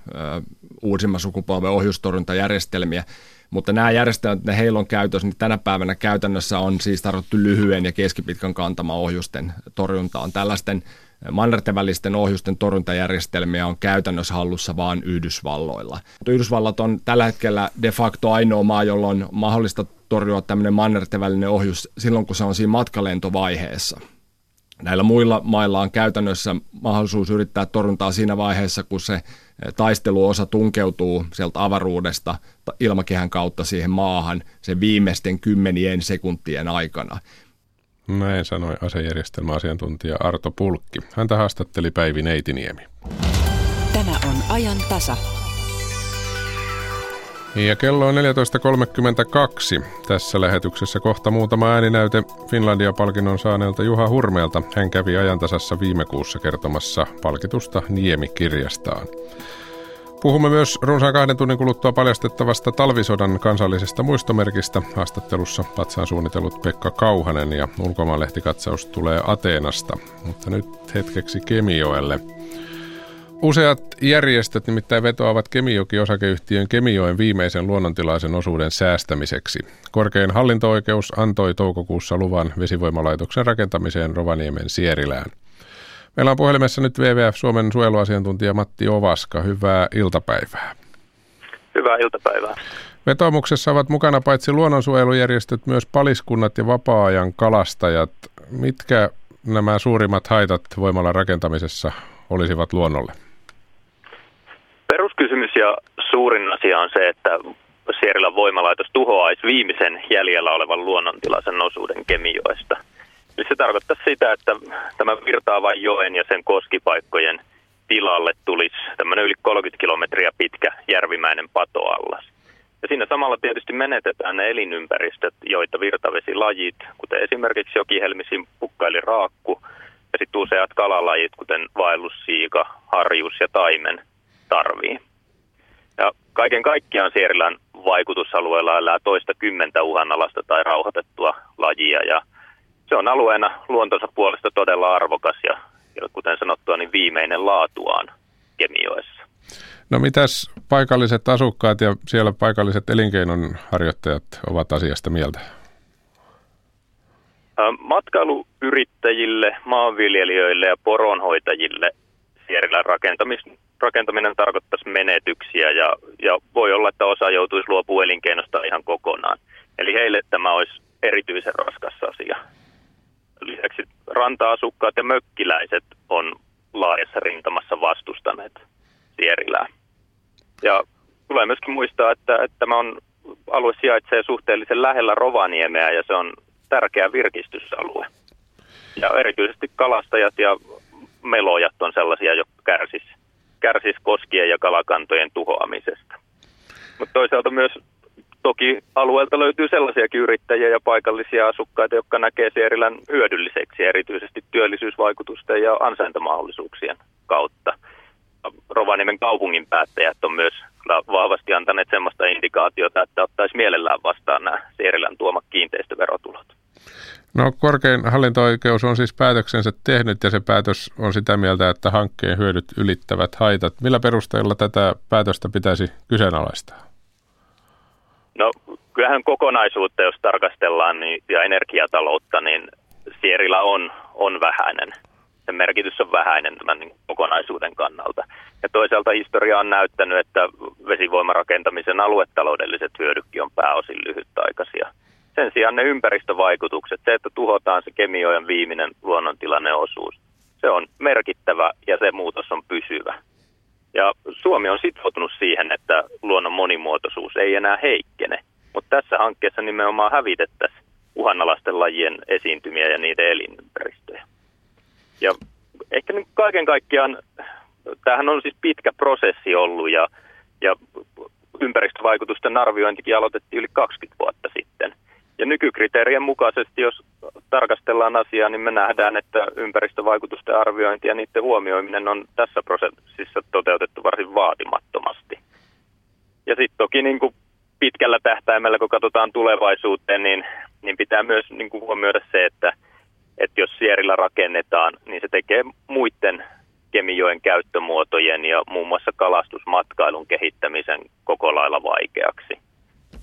uusimman sukupolven ohjustorjuntajärjestelmiä, mutta nämä järjestelmät, ne heillä on käytössä, niin tänä päivänä käytännössä on siis tarvittu lyhyen ja keskipitkän kantama ohjusten torjuntaan. Tällaisten mannerten välisten ohjusten torjuntajärjestelmiä on käytännössä hallussa vain Yhdysvalloilla. Yhdysvallat on tällä hetkellä de facto ainoa maa, jolla on mahdollista torjua tämmöinen mannerten välinen ohjus silloin, kun se on siinä matkalentovaiheessa. Näillä muilla mailla on käytännössä mahdollisuus yrittää torjuntaa siinä vaiheessa, kun se taisteluosa tunkeutuu sieltä avaruudesta ilmakehän kautta siihen maahan sen viimeisten kymmenien sekuntien aikana. Näin sanoi asejärjestelmäasiantuntija Arto Pulkki. Häntä haastatteli Päivi Neitiniemi. Tämä on ajan tasa. Ja kello on 14.32. Tässä lähetyksessä kohta muutama ääninäyte Finlandia-palkinnon saaneelta Juha Hurmeelta. Hän kävi ajantasassa viime kuussa kertomassa palkitusta Niemi-kirjastaan. Puhumme myös runsaan kahden tunnin kuluttua paljastettavasta talvisodan kansallisesta muistomerkistä. Haastattelussa patsaan suunnitellut Pekka Kauhanen ja ulkomaanlehtikatsaus tulee Ateenasta. Mutta nyt hetkeksi Kemijoelle – Useat järjestöt nimittäin vetoavat Kemijoki-osakeyhtiön Kemijoen viimeisen luonnontilaisen osuuden säästämiseksi. Korkein hallinto-oikeus antoi toukokuussa luvan vesivoimalaitoksen rakentamiseen Rovaniemen Sierilään. Meillä on puhelimessa nyt WWF Suomen suojeluasiantuntija Matti Ovaska. Hyvää iltapäivää. Hyvää iltapäivää. Vetomuksessa ovat mukana paitsi luonnonsuojelujärjestöt myös paliskunnat ja vapaa-ajan kalastajat. Mitkä nämä suurimmat haitat voimalla rakentamisessa olisivat luonnolle? Ja suurin asia on se, että Sierilän voimalaitos tuhoaisi viimeisen jäljellä olevan luonnontilaisen osuuden Kemijoesta. Eli se tarkoittaa sitä, että tämä virtaavan joen ja sen koskipaikkojen tilalle tulisi tämmöinen yli 30 kilometriä pitkä järvimäinen patoallas. Ja siinä samalla tietysti menetetään ne elinympäristöt, joita virtavesilajit, kuten esimerkiksi jokihelmisin pukkaili raakku, ja sitten useat kalalajit, kuten vaellussiika, harjus ja taimen, tarvii. Kaiken kaikkiaan Sierilän vaikutusalueella elää toista kymmentä uhanalasta tai rauhoitettua lajia, ja se on alueena luontonsa puolesta todella arvokas ja, ja kuten sanottua, niin viimeinen laatuaan Kemioessa. No mitäs paikalliset asukkaat ja siellä paikalliset elinkeinonharjoittajat ovat asiasta mieltä? Matkailuyrittäjille, maanviljelijöille ja poronhoitajille Sierilän rakentaminen tarkoittaisi menetyksiä ja, ja voi olla, että osa joutuisi luopumaan elinkeinosta ihan kokonaan. Eli heille tämä olisi erityisen raskas asia. Lisäksi ranta-asukkaat ja mökkiläiset on laajassa rintamassa vastustaneet Sierilää. Ja tulee myöskin muistaa, että, että tämä on, alue sijaitsee suhteellisen lähellä Rovaniemeä ja se on tärkeä virkistysalue. Ja erityisesti kalastajat ja melojat on sellaisia, jotka kärsis, kärsis koskien ja kalakantojen tuhoamisesta. Mutta toisaalta myös toki alueelta löytyy sellaisiakin yrittäjiä ja paikallisia asukkaita, jotka näkee Sierilän hyödylliseksi erityisesti työllisyysvaikutusten ja ansaintamahdollisuuksien kautta. Rovaniemen kaupungin päättäjät on myös vahvasti antaneet sellaista indikaatiota, että ottaisi mielellään vastaan nämä Sierilän tuomat kiinteistöverotulot. No korkein hallinto-oikeus on siis päätöksensä tehnyt ja se päätös on sitä mieltä, että hankkeen hyödyt ylittävät haitat. Millä perusteella tätä päätöstä pitäisi kyseenalaistaa? No kyllähän kokonaisuutta, jos tarkastellaan niin, ja energiataloutta, niin Sierillä on, on vähäinen sen merkitys on vähäinen tämän niin kokonaisuuden kannalta. Ja toisaalta historia on näyttänyt, että vesivoimarakentamisen aluetaloudelliset hyödykki on pääosin lyhytaikaisia. Sen sijaan ne ympäristövaikutukset, se, että tuhotaan se kemioiden viimeinen luonnontilanneosuus, se on merkittävä ja se muutos on pysyvä. Ja Suomi on sitoutunut siihen, että luonnon monimuotoisuus ei enää heikkene, mutta tässä hankkeessa nimenomaan hävitettäisiin uhanalaisten lajien esiintymiä ja niiden elinympäristöjä. Ja ehkä nyt kaiken kaikkiaan, tämähän on siis pitkä prosessi ollut ja, ja ympäristövaikutusten arviointikin aloitettiin yli 20 vuotta sitten. Ja nykykriteerien mukaisesti, jos tarkastellaan asiaa, niin me nähdään, että ympäristövaikutusten arviointi ja niiden huomioiminen on tässä prosessissa toteutettu varsin vaatimattomasti. Ja sitten toki niin kuin pitkällä tähtäimellä, kun katsotaan tulevaisuuteen, niin, niin pitää myös niin kuin huomioida se, että – että jos Sierillä rakennetaan, niin se tekee muiden Kemijoen käyttömuotojen ja muun muassa kalastusmatkailun kehittämisen koko lailla vaikeaksi.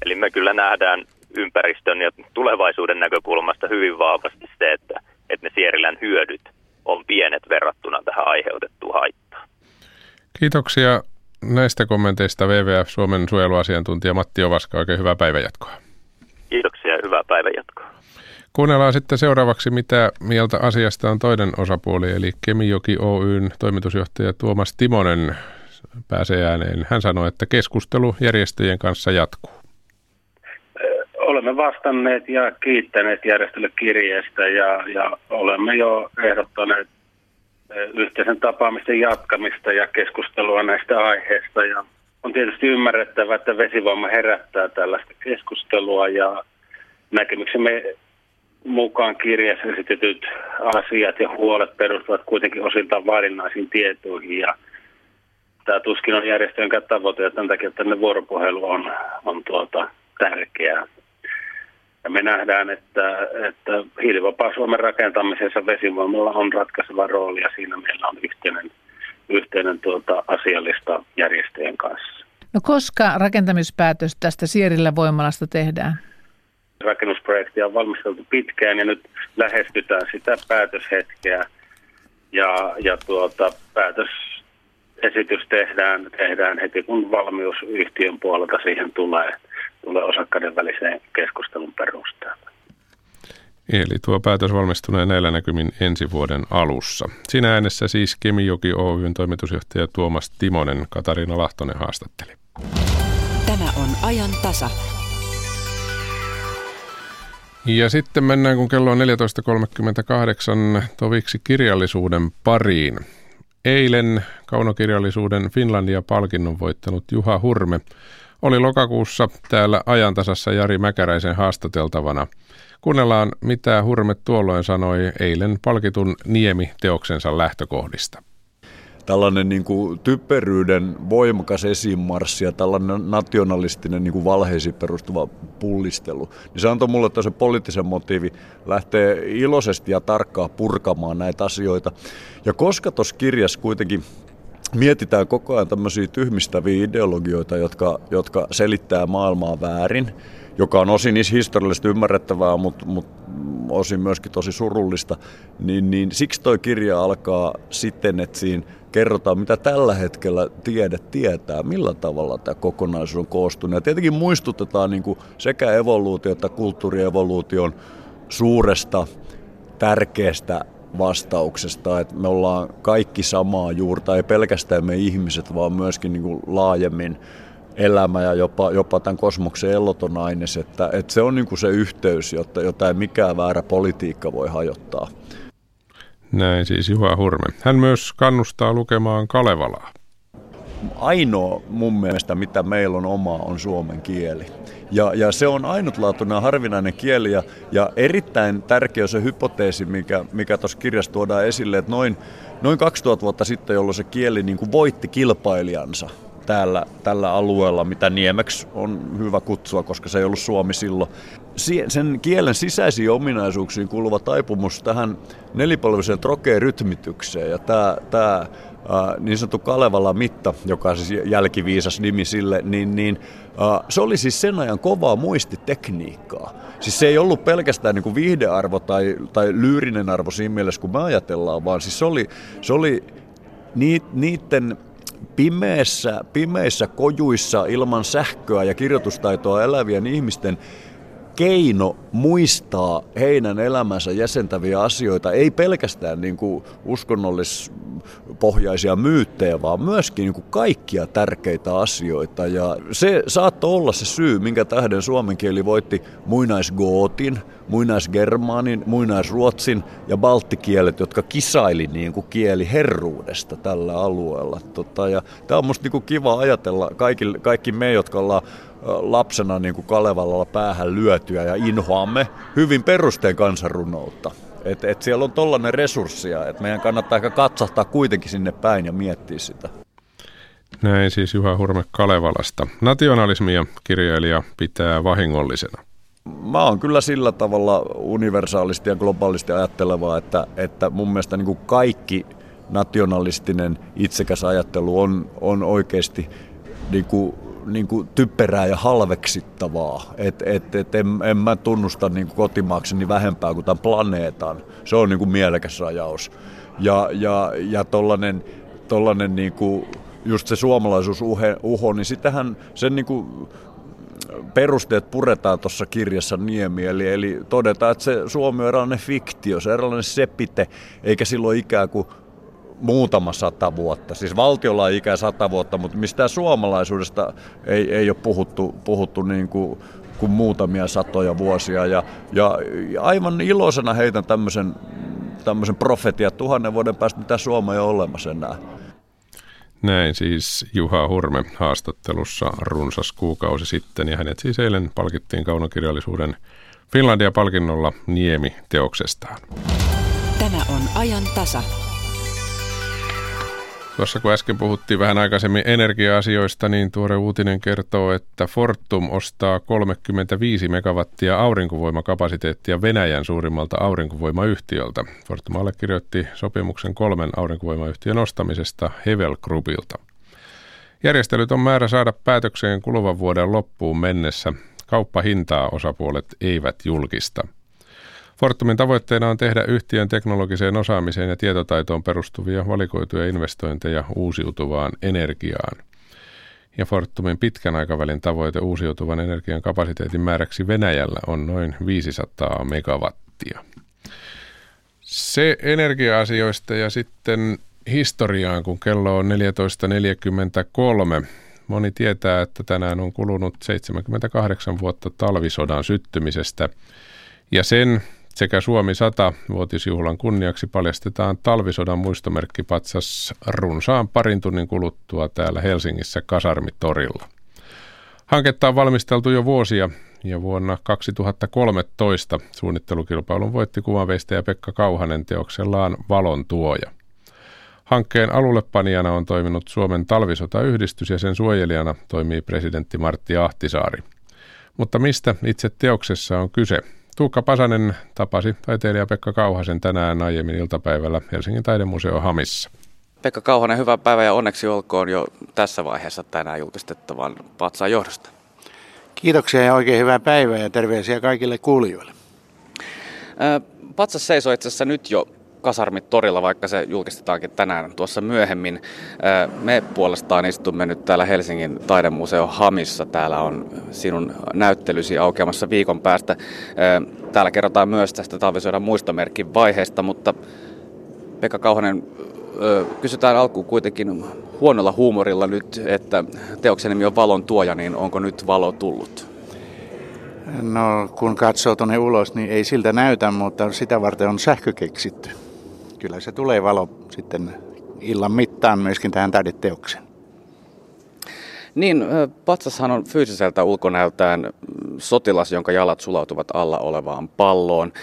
Eli me kyllä nähdään ympäristön ja tulevaisuuden näkökulmasta hyvin vahvasti se, että, että ne Sierilän hyödyt on pienet verrattuna tähän aiheutettuun haittaan. Kiitoksia näistä kommenteista WWF Suomen suojeluasiantuntija Matti Ovaska. Oikein hyvää päivänjatkoa. Kiitoksia ja hyvää päivänjatkoa. Kuunnellaan sitten seuraavaksi, mitä mieltä asiasta on toinen osapuoli, eli Kemijoki Oyn toimitusjohtaja Tuomas Timonen pääsee ääneen. Hän sanoi, että keskustelu järjestöjen kanssa jatkuu. Olemme vastanneet ja kiittäneet järjestölle kirjeestä ja, ja olemme jo ehdottaneet yhteisen tapaamisten jatkamista ja keskustelua näistä aiheista. Ja on tietysti ymmärrettävä, että vesivoima herättää tällaista keskustelua ja näkemyksemme mukaan kirjassa esitetyt asiat ja huolet perustuvat kuitenkin osiltaan vaadinnaisiin tietoihin ja tämä tuskin on järjestöjenkään tavoite ja tämän takia tänne vuoropuhelu on, on tuota, tärkeää. Ja me nähdään, että, että hiilivapaa Suomen rakentamisessa vesivoimalla on ratkaiseva rooli ja siinä meillä on yhteinen, yhteinen tuota, asiallista järjestöjen kanssa. No koska rakentamispäätös tästä Sierillä voimalasta tehdään? rakennusprojektia on valmisteltu pitkään ja nyt lähestytään sitä päätöshetkeä. Ja, ja tuota, päätös esitys tehdään, tehdään heti, kun valmius yhtiön puolelta siihen tulee, tulee osakkaiden väliseen keskustelun perusteella. Eli tuo päätös valmistuneen näillä näkymin ensi vuoden alussa. Siinä äänessä siis Kemijoki Oyn toimitusjohtaja Tuomas Timonen, Katariina Lahtonen haastatteli. Tämä on ajan tasa. Ja sitten mennään, kun kello on 14.38 toviksi kirjallisuuden pariin. Eilen kaunokirjallisuuden Finlandia-palkinnon voittanut Juha Hurme oli lokakuussa täällä ajantasassa Jari Mäkäräisen haastateltavana. Kuunnellaan, mitä Hurme tuolloin sanoi eilen palkitun Niemi-teoksensa lähtökohdista tällainen niin kuin typeryyden voimakas esimarssi ja tällainen nationalistinen niin kuin valheisiin perustuva pullistelu, niin se antoi mulle tosi poliittisen motiivi lähteä iloisesti ja tarkkaan purkamaan näitä asioita. Ja koska tuossa kirjassa kuitenkin mietitään koko ajan tämmöisiä tyhmistäviä ideologioita, jotka, jotka selittää maailmaa väärin, joka on osin historiallisesti ymmärrettävää, mutta, mutta osin myöskin tosi surullista, niin, niin siksi toi kirja alkaa siten, että siinä kerrotaan, mitä tällä hetkellä tiede tietää, millä tavalla tämä kokonaisuus on koostunut. Ja tietenkin muistutetaan niin kuin sekä evoluutio- että kulttuurievoluution suuresta, tärkeästä vastauksesta, että me ollaan kaikki samaa juurta, ei pelkästään me ihmiset, vaan myöskin niin kuin laajemmin elämä ja jopa, jopa tämän kosmoksen elloton aines, että, että se on niin kuin se yhteys, jota, jota ei mikään väärä politiikka voi hajottaa. Näin siis Juha Hurme. Hän myös kannustaa lukemaan Kalevalaa. Ainoa mun mielestä, mitä meillä on omaa, on suomen kieli. Ja, ja se on ainutlaatuinen harvinainen kieli ja, ja erittäin tärkeä se hypoteesi, mikä, mikä tuossa kirjassa tuodaan esille, että noin, noin 2000 vuotta sitten, jolloin se kieli niin kuin voitti kilpailijansa, täällä, tällä alueella, mitä niemeksi on hyvä kutsua, koska se ei ollut Suomi silloin. Sen kielen sisäisiin ominaisuuksiin kuuluva taipumus tähän nelipolviseen trokee-rytmitykseen ja tämä, tämä niin sanottu Kalevala mitta, joka on siis jälkiviisas nimi sille, niin, niin se oli siis sen ajan kovaa muistitekniikkaa. Siis se ei ollut pelkästään niin kuin viihdearvo tai, tai lyyrinen arvo siinä mielessä, kun me ajatellaan, vaan siis se oli, se oli niiden pimeässä, pimeissä kojuissa ilman sähköä ja kirjoitustaitoa elävien ihmisten keino muistaa heidän elämänsä jäsentäviä asioita, ei pelkästään niin kuin uskonnollispohjaisia myyttejä, vaan myöskin niin kuin kaikkia tärkeitä asioita. Ja se saattoi olla se syy, minkä tähden suomen kieli voitti muinaisgootin, muinaisgermaanin, muinaisruotsin ja balttikielet, jotka kisaili niin kuin kieli herruudesta tällä alueella. Tota, ja tämä on musta niin kuin kiva ajatella, kaikki, kaikki me, jotka ollaan lapsena niin kuin Kalevalla päähän lyötyä ja inhoamme hyvin perusteen kansanrunoutta. Et, et siellä on tollainen resurssia, että meidän kannattaa ehkä katsahtaa kuitenkin sinne päin ja miettiä sitä. Näin siis Juha Hurme Kalevalasta. Nationalismia kirjailija pitää vahingollisena. Mä oon kyllä sillä tavalla universaalisti ja globaalisti ajatteleva, että, että mun mielestä niin kuin kaikki nationalistinen itsekäs ajattelu on, on oikeasti niin kuin niin kuin typerää ja halveksittavaa. Et, et, et en, en mä tunnusta niin kuin kotimaakseni vähempää kuin tämän planeetan. Se on niin kuin mielekäs rajaus. Ja, ja, ja tollanen, tollanen niin kuin, just se suomalaisuus uho, niin sitähän sen niin kuin perusteet puretaan tuossa kirjassa Niemi, eli, eli todetaan, että se Suomi on eräänlainen fiktio, se on eräänlainen sepite, eikä silloin ikään kuin muutama sata vuotta. Siis valtiolla on ikää sata vuotta, mutta mistään suomalaisuudesta ei, ei ole puhuttu, puhuttu niin kuin, kuin muutamia satoja vuosia. Ja, ja, ja aivan iloisena heitän tämmöisen, tämmöisen profetia, tuhannen vuoden päästä mitä Suomi ei ole olemassa enää. Näin siis Juha Hurme haastattelussa runsas kuukausi sitten ja hänet siis eilen palkittiin kaunokirjallisuuden Finlandia-palkinnolla Niemi-teoksestaan. Tämä on ajan tasa. Tuossa kun äsken puhuttiin vähän aikaisemmin energia-asioista, niin tuore uutinen kertoo, että Fortum ostaa 35 megawattia aurinkovoimakapasiteettia Venäjän suurimmalta aurinkovoimayhtiöltä. Fortum allekirjoitti sopimuksen kolmen aurinkovoimayhtiön ostamisesta Hevel Groupilta. Järjestelyt on määrä saada päätökseen kuluvan vuoden loppuun mennessä. Kauppahintaa osapuolet eivät julkista. Fortumin tavoitteena on tehdä yhtiön teknologiseen osaamiseen ja tietotaitoon perustuvia valikoituja investointeja uusiutuvaan energiaan. Ja Fortumin pitkän aikavälin tavoite uusiutuvan energian kapasiteetin määräksi Venäjällä on noin 500 megawattia. Se energia-asioista ja sitten historiaan, kun kello on 14.43. Moni tietää, että tänään on kulunut 78 vuotta talvisodan syttymisestä ja sen sekä Suomi 100 vuotisjuhlan kunniaksi paljastetaan talvisodan muistomerkkipatsas runsaan parin tunnin kuluttua täällä Helsingissä Kasarmitorilla. Hanketta on valmisteltu jo vuosia ja vuonna 2013 suunnittelukilpailun voitti kuvanveistäjä Pekka Kauhanen teoksellaan Valon tuoja. Hankkeen alullepanijana on toiminut Suomen talvisotayhdistys ja sen suojelijana toimii presidentti Martti Ahtisaari. Mutta mistä itse teoksessa on kyse? Tuukka Pasanen tapasi taiteilija Pekka Kauhasen tänään aiemmin iltapäivällä Helsingin taidemuseo Hamissa. Pekka Kauhanen, hyvää päivää ja onneksi olkoon jo tässä vaiheessa tänään julkistettavan patsaan johdosta. Kiitoksia ja oikein hyvää päivää ja terveisiä kaikille kuulijoille. Patsas seisoo itse asiassa nyt jo kasarmit torilla, vaikka se julkistetaankin tänään tuossa myöhemmin. Me puolestaan istumme nyt täällä Helsingin taidemuseo Hamissa. Täällä on sinun näyttelysi aukeamassa viikon päästä. Täällä kerrotaan myös tästä talvisodan muistomerkin vaiheesta, mutta Pekka Kauhanen, kysytään alkuun kuitenkin huonolla huumorilla nyt, että teoksen nimi on Valon tuoja, niin onko nyt valo tullut? No kun katsoo tuonne ulos, niin ei siltä näytä, mutta sitä varten on sähkö keksitty kyllä se tulee valo sitten illan mittaan myöskin tähän taideteokseen. Niin, patsashan on fyysiseltä ulkonäöltään sotilas, jonka jalat sulautuvat alla olevaan palloon.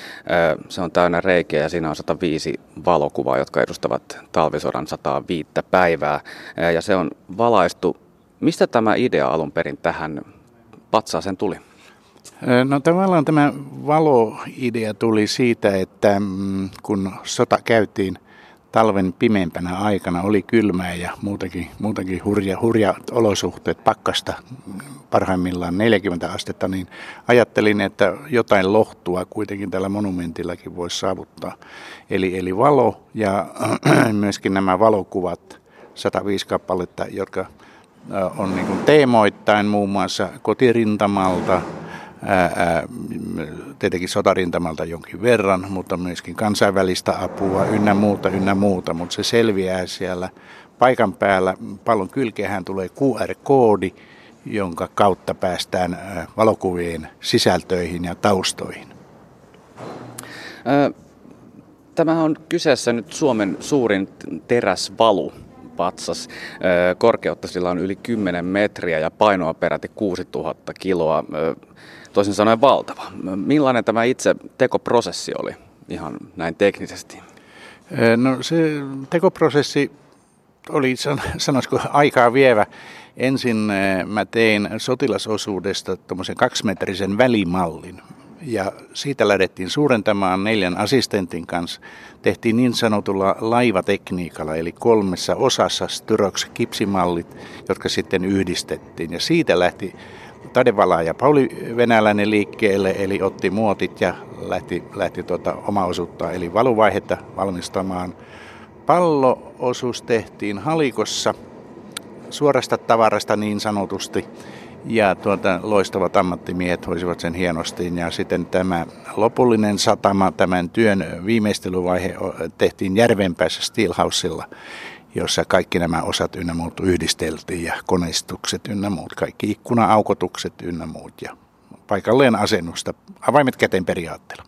Se on täynnä reikiä ja siinä on 105 valokuvaa, jotka edustavat talvisodan 105 päivää. Ja se on valaistu. Mistä tämä idea alun perin tähän patsaaseen tuli? No tavallaan tämä valoidea tuli siitä, että mm, kun sota käytiin talven pimeimpänä aikana, oli kylmää ja muutenkin, muutenkin hurja, hurja olosuhteet pakkasta parhaimmillaan 40 astetta, niin ajattelin, että jotain lohtua kuitenkin tällä monumentillakin voisi saavuttaa. Eli, eli valo ja [clears throat] myöskin nämä valokuvat, 105 kappaletta, jotka on niin teemoittain muun muassa kotirintamalta, ää, tietenkin sotarintamalta jonkin verran, mutta myöskin kansainvälistä apua ynnä muuta, ynnä muuta, mutta se selviää siellä paikan päällä. Pallon kylkeen tulee QR-koodi, jonka kautta päästään valokuvien sisältöihin ja taustoihin. Tämä on kyseessä nyt Suomen suurin teräsvalu patsas. Korkeutta sillä on yli 10 metriä ja painoa peräti 6000 kiloa toisin sanoen valtava. Millainen tämä itse tekoprosessi oli ihan näin teknisesti? No se tekoprosessi oli, [laughs] sanoisiko, aikaa vievä. Ensin mä tein sotilasosuudesta tuommoisen kaksimetrisen välimallin. Ja siitä lähdettiin suurentamaan neljän assistentin kanssa. Tehtiin niin sanotulla laivatekniikalla, eli kolmessa osassa styroks kipsimallit, jotka sitten yhdistettiin. Ja siitä lähti ja Pauli Venäläinen liikkeelle, eli otti muotit ja lähti, lähti tuota oma osuutta, eli valuvaihetta valmistamaan. Palloosuus tehtiin halikossa suorasta tavarasta niin sanotusti, ja tuota, loistavat ammattimiehet hoisivat sen hienosti. Ja sitten tämä lopullinen satama, tämän työn viimeistelyvaihe tehtiin Järvenpäässä Steelhousella jossa kaikki nämä osat ynnä muut yhdisteltiin ja koneistukset ynnä muut, kaikki ikkuna-aukotukset ynnä muut ja paikalleen asennusta, avaimet käteen periaatteella.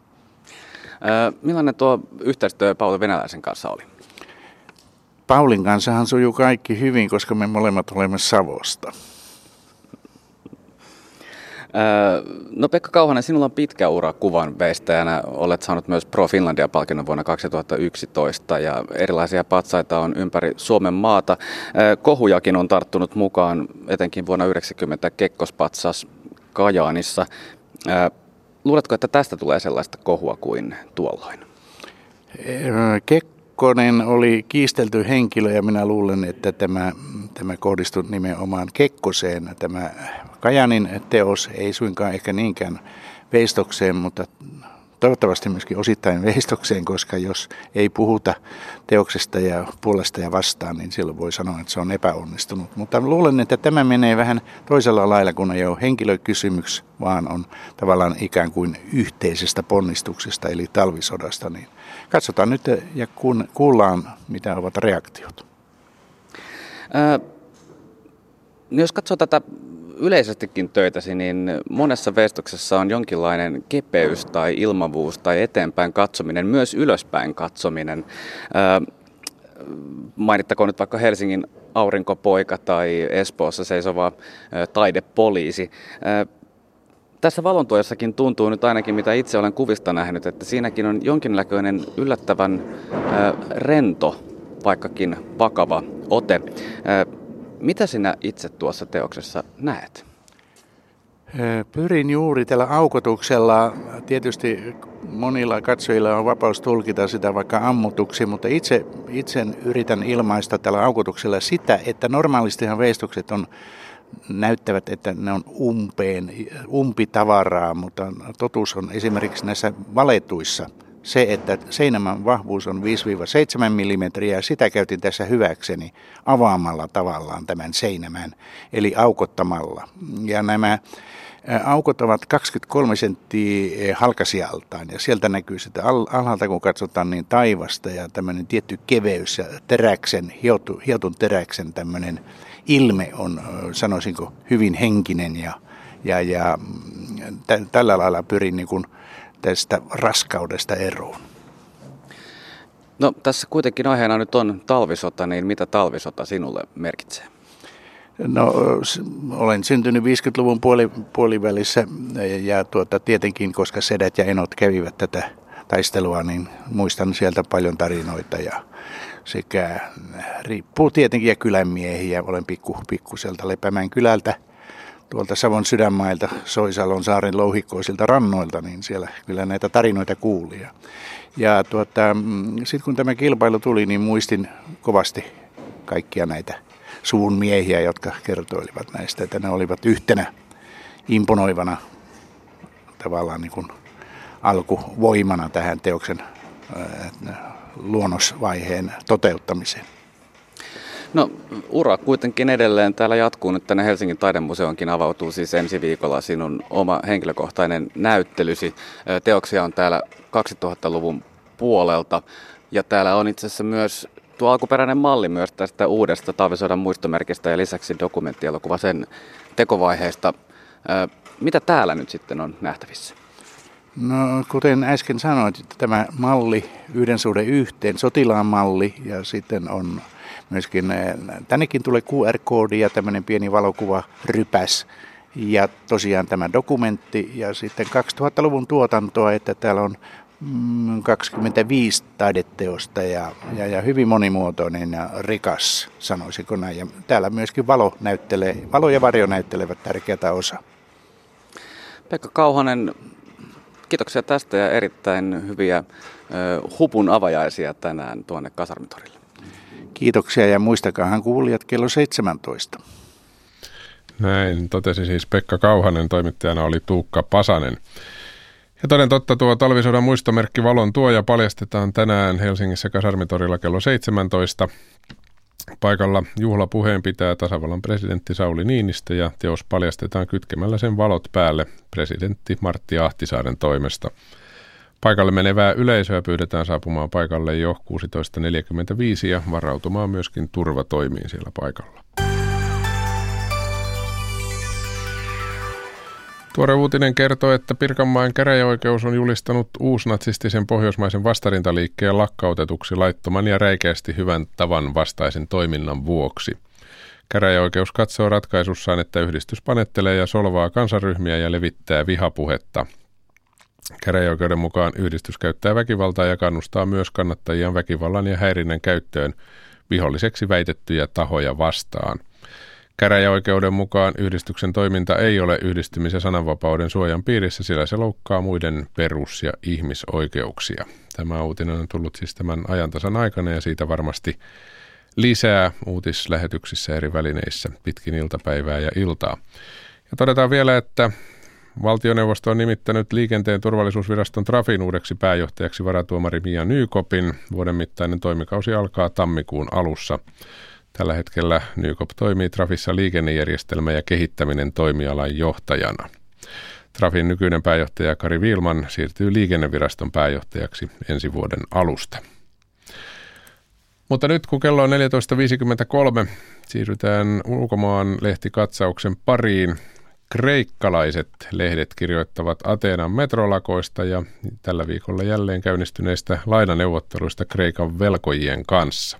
Ää, millainen tuo yhteistyö Pauli Venäläisen kanssa oli? Paulin kanssahan sujuu kaikki hyvin, koska me molemmat olemme Savosta. No Pekka Kauhanen, sinulla on pitkä ura kuvan veistäjänä. Olet saanut myös Pro Finlandia-palkinnon vuonna 2011 ja erilaisia patsaita on ympäri Suomen maata. Kohujakin on tarttunut mukaan etenkin vuonna 90 Kekkospatsas Kajaanissa. Luuletko, että tästä tulee sellaista kohua kuin tuolloin? Kekkonen oli kiistelty henkilö ja minä luulen, että tämä, tämä kohdistui nimenomaan Kekkoseen, tämä Kajanin teos ei suinkaan ehkä niinkään veistokseen, mutta toivottavasti myöskin osittain veistokseen, koska jos ei puhuta teoksesta ja puolesta ja vastaan, niin silloin voi sanoa, että se on epäonnistunut. Mutta luulen, että tämä menee vähän toisella lailla, kun ei ole henkilökysymys, vaan on tavallaan ikään kuin yhteisestä ponnistuksesta, eli talvisodasta. Niin katsotaan nyt ja kuullaan, mitä ovat reaktiot. Äh, jos katsoo tätä yleisestikin töitäsi, niin monessa veistoksessa on jonkinlainen kepeys tai ilmavuus tai eteenpäin katsominen, myös ylöspäin katsominen. mainittakoon nyt vaikka Helsingin aurinkopoika tai Espoossa seisova taidepoliisi. Tässä valontuojassakin tuntuu nyt ainakin, mitä itse olen kuvista nähnyt, että siinäkin on jonkinlainen yllättävän rento, vaikkakin vakava ote. Mitä sinä itse tuossa teoksessa näet? Pyrin juuri tällä aukotuksella. Tietysti monilla katsojilla on vapaus tulkita sitä vaikka ammutuksi, mutta itse, itse yritän ilmaista tällä aukotuksella sitä, että normaalistihan veistokset on näyttävät, että ne on umpeen, umpitavaraa, mutta totuus on esimerkiksi näissä valetuissa – se, että seinämän vahvuus on 5-7 mm ja sitä käytin tässä hyväkseni avaamalla tavallaan tämän seinämän, eli aukottamalla. Ja nämä aukot ovat 23 senttiä halkasialtaan ja sieltä näkyy sitä alhaalta kun katsotaan niin taivasta ja tämmöinen tietty keveys ja teräksen, hiotu, hiotun teräksen tämmöinen ilme on sanoisinko hyvin henkinen ja, ja, ja mm, tällä lailla pyrin niin kuin tästä raskaudesta eroon? No tässä kuitenkin aiheena nyt on talvisota, niin mitä talvisota sinulle merkitsee? No olen syntynyt 50-luvun puoli, puolivälissä ja tuota, tietenkin, koska sedät ja enot kävivät tätä taistelua, niin muistan sieltä paljon tarinoita ja sekä riippuu tietenkin ja kylänmiehiä. Olen pikku, pikkuselta Lepämään kylältä – tuolta Savon sydänmailta, Soisalon saaren louhikkoisilta rannoilta, niin siellä kyllä näitä tarinoita kuuli. Ja, ja tuota, mm, sitten kun tämä kilpailu tuli, niin muistin kovasti kaikkia näitä suun miehiä, jotka kertoilivat näistä, että ne olivat yhtenä imponoivana tavallaan niin kuin alkuvoimana tähän teoksen luonnosvaiheen toteuttamiseen. No ura kuitenkin edelleen täällä jatkuu nyt tänne Helsingin taidemuseonkin avautuu siis ensi viikolla sinun oma henkilökohtainen näyttelysi. Teoksia on täällä 2000-luvun puolelta ja täällä on itse asiassa myös tuo alkuperäinen malli myös tästä uudesta talvisodan muistomerkistä ja lisäksi dokumenttielokuva sen tekovaiheesta. Mitä täällä nyt sitten on nähtävissä? No kuten äsken sanoit, tämä malli, yhden suhde yhteen, sotilaan malli ja sitten on myöskin, eh, tännekin tulee QR-koodi ja tämmöinen pieni valokuva rypäs ja tosiaan tämä dokumentti ja sitten 2000-luvun tuotantoa, että täällä on 25 mm, taideteosta ja, ja, ja hyvin monimuotoinen ja rikas, sanoisiko näin. Ja täällä myöskin valo, näyttelee, valo ja varjo näyttelevät tärkeätä osa. Pekka Kauhanen, kiitoksia tästä ja erittäin hyviä hupun avajaisia tänään tuonne Kasarmitorille. Kiitoksia ja muistakaahan kuulijat kello 17. Näin totesi siis Pekka Kauhanen, toimittajana oli Tuukka Pasanen. Ja toden totta tuo talvisodan muistomerkki Valon tuoja paljastetaan tänään Helsingissä Kasarmitorilla kello 17. Paikalla juhlapuheen pitää tasavallan presidentti Sauli Niinistö ja teos paljastetaan kytkemällä sen valot päälle presidentti Martti Ahtisaaren toimesta. Paikalle menevää yleisöä pyydetään saapumaan paikalle jo 16.45 ja varautumaan myöskin turvatoimiin siellä paikalla. Tuore uutinen kertoo, että Pirkanmaan käräjäoikeus on julistanut uusnatsistisen pohjoismaisen vastarintaliikkeen lakkautetuksi laittoman ja räikeästi hyvän tavan vastaisen toiminnan vuoksi. Käräjäoikeus katsoo ratkaisussaan, että yhdistys panettelee ja solvaa kansaryhmiä ja levittää vihapuhetta – Käräjäoikeuden mukaan yhdistys käyttää väkivaltaa ja kannustaa myös kannattajiaan väkivallan ja häirinnän käyttöön viholliseksi väitettyjä tahoja vastaan. Käräjäoikeuden mukaan yhdistyksen toiminta ei ole yhdistymisen sananvapauden suojan piirissä, sillä se loukkaa muiden perus- ja ihmisoikeuksia. Tämä uutinen on tullut siis tämän ajantasan aikana ja siitä varmasti lisää uutislähetyksissä eri välineissä pitkin iltapäivää ja iltaa. Ja todetaan vielä, että Valtioneuvosto on nimittänyt liikenteen turvallisuusviraston Trafin uudeksi pääjohtajaksi varatuomari Mia Nykopin. Vuoden mittainen toimikausi alkaa tammikuun alussa. Tällä hetkellä Nykop toimii Trafissa liikennejärjestelmä ja kehittäminen toimialan johtajana. Trafin nykyinen pääjohtaja Kari Viilman siirtyy liikenneviraston pääjohtajaksi ensi vuoden alusta. Mutta nyt kun kello on 14.53, siirrytään ulkomaan lehtikatsauksen pariin. Kreikkalaiset lehdet kirjoittavat Ateenan metrolakoista ja tällä viikolla jälleen käynnistyneistä lainaneuvotteluista Kreikan velkojien kanssa.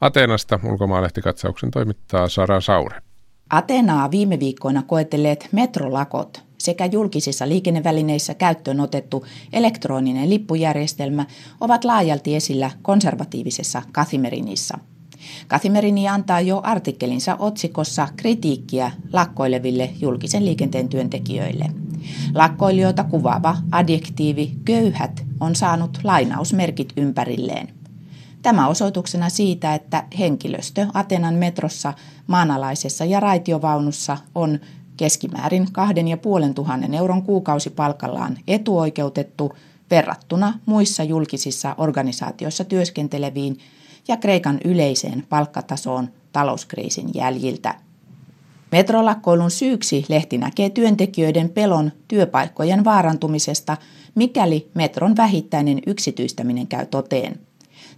Ateenasta ulkomaalehtikatsauksen toimittaa Sara Saure. Ateenaa viime viikkoina koetelleet metrolakot sekä julkisissa liikennevälineissä käyttöön otettu elektroninen lippujärjestelmä ovat laajalti esillä konservatiivisessa Kathimerinissa. Kathimerini antaa jo artikkelinsa otsikossa kritiikkiä lakkoileville julkisen liikenteen työntekijöille. Lakkoilijoita kuvaava adjektiivi köyhät on saanut lainausmerkit ympärilleen. Tämä osoituksena siitä, että henkilöstö Atenan metrossa, maanalaisessa ja raitiovaunussa on keskimäärin 2500 euron kuukausipalkallaan etuoikeutettu verrattuna muissa julkisissa organisaatioissa työskenteleviin ja Kreikan yleiseen palkkatasoon talouskriisin jäljiltä. Metrolakkoilun syyksi lehti näkee työntekijöiden pelon työpaikkojen vaarantumisesta, mikäli metron vähittäinen yksityistäminen käy toteen.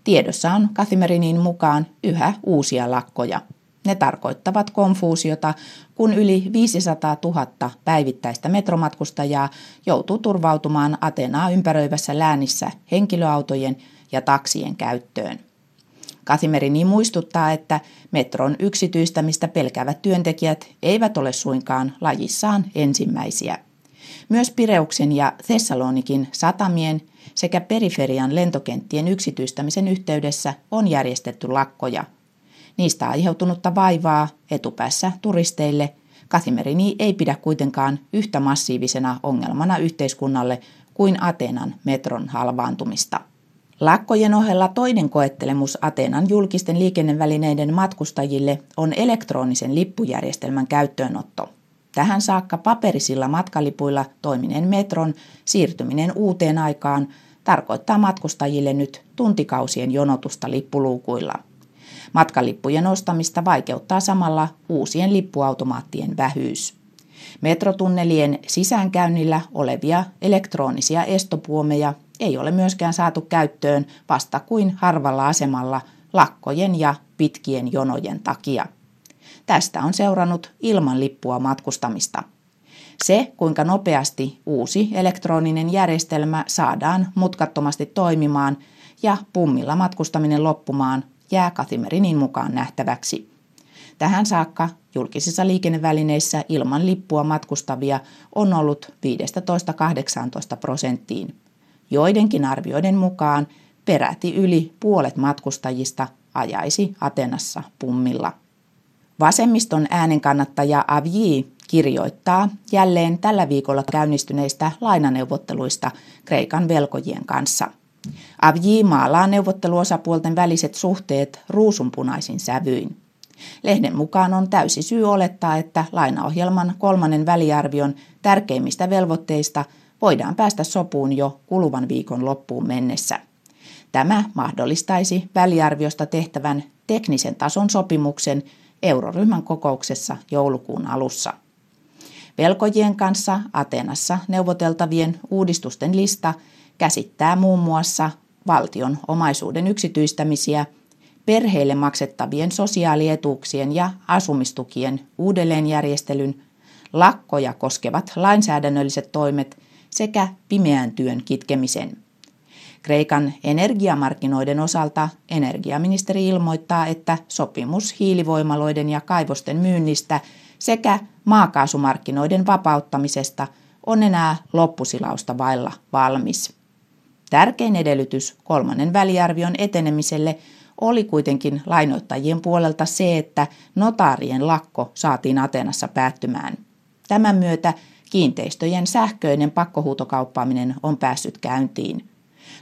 Tiedossa on Kathimerinin mukaan yhä uusia lakkoja. Ne tarkoittavat konfuusiota, kun yli 500 000 päivittäistä metromatkustajaa joutuu turvautumaan Atenaa ympäröivässä läänissä henkilöautojen ja taksien käyttöön. Kathimerini muistuttaa, että metron yksityistämistä pelkäävät työntekijät eivät ole suinkaan lajissaan ensimmäisiä. Myös Pireuksen ja Thessalonikin satamien sekä periferian lentokenttien yksityistämisen yhteydessä on järjestetty lakkoja – Niistä aiheutunutta vaivaa etupäässä turisteille Kathimerini ei pidä kuitenkaan yhtä massiivisena ongelmana yhteiskunnalle kuin Ateenan metron halvaantumista. Lakkojen ohella toinen koettelemus Ateenan julkisten liikennevälineiden matkustajille on elektronisen lippujärjestelmän käyttöönotto. Tähän saakka paperisilla matkalipuilla toimineen metron siirtyminen uuteen aikaan tarkoittaa matkustajille nyt tuntikausien jonotusta lippuluukuilla – Matkalippujen ostamista vaikeuttaa samalla uusien lippuautomaattien vähyys. Metrotunnelien sisäänkäynnillä olevia elektronisia estopuomeja ei ole myöskään saatu käyttöön vasta kuin harvalla asemalla lakkojen ja pitkien jonojen takia. Tästä on seurannut ilman lippua matkustamista. Se, kuinka nopeasti uusi elektroninen järjestelmä saadaan mutkattomasti toimimaan ja pummilla matkustaminen loppumaan, jää Kathimerinin mukaan nähtäväksi. Tähän saakka julkisissa liikennevälineissä ilman lippua matkustavia on ollut 15-18 prosenttiin. Joidenkin arvioiden mukaan peräti yli puolet matkustajista ajaisi Atenassa pummilla. Vasemmiston äänenkannattaja Avji kirjoittaa jälleen tällä viikolla käynnistyneistä lainaneuvotteluista Kreikan velkojien kanssa – Avji maalaa neuvotteluosapuolten väliset suhteet ruusunpunaisin sävyin. Lehden mukaan on täysi syy olettaa, että lainaohjelman kolmannen väliarvion tärkeimmistä velvoitteista voidaan päästä sopuun jo kuluvan viikon loppuun mennessä. Tämä mahdollistaisi väliarviosta tehtävän teknisen tason sopimuksen euroryhmän kokouksessa joulukuun alussa. Velkojien kanssa Atenassa neuvoteltavien uudistusten lista käsittää muun muassa valtion omaisuuden yksityistämisiä, perheille maksettavien sosiaalietuuksien ja asumistukien uudelleenjärjestelyn, lakkoja koskevat lainsäädännölliset toimet sekä pimeän työn kitkemisen. Kreikan energiamarkkinoiden osalta energiaministeri ilmoittaa, että sopimus hiilivoimaloiden ja kaivosten myynnistä sekä maakaasumarkkinoiden vapauttamisesta on enää loppusilausta vailla valmis. Tärkein edellytys kolmannen väliarvion etenemiselle oli kuitenkin lainoittajien puolelta se, että notaarien lakko saatiin Atenassa päättymään. Tämän myötä kiinteistöjen sähköinen pakkohuutokauppaaminen on päässyt käyntiin.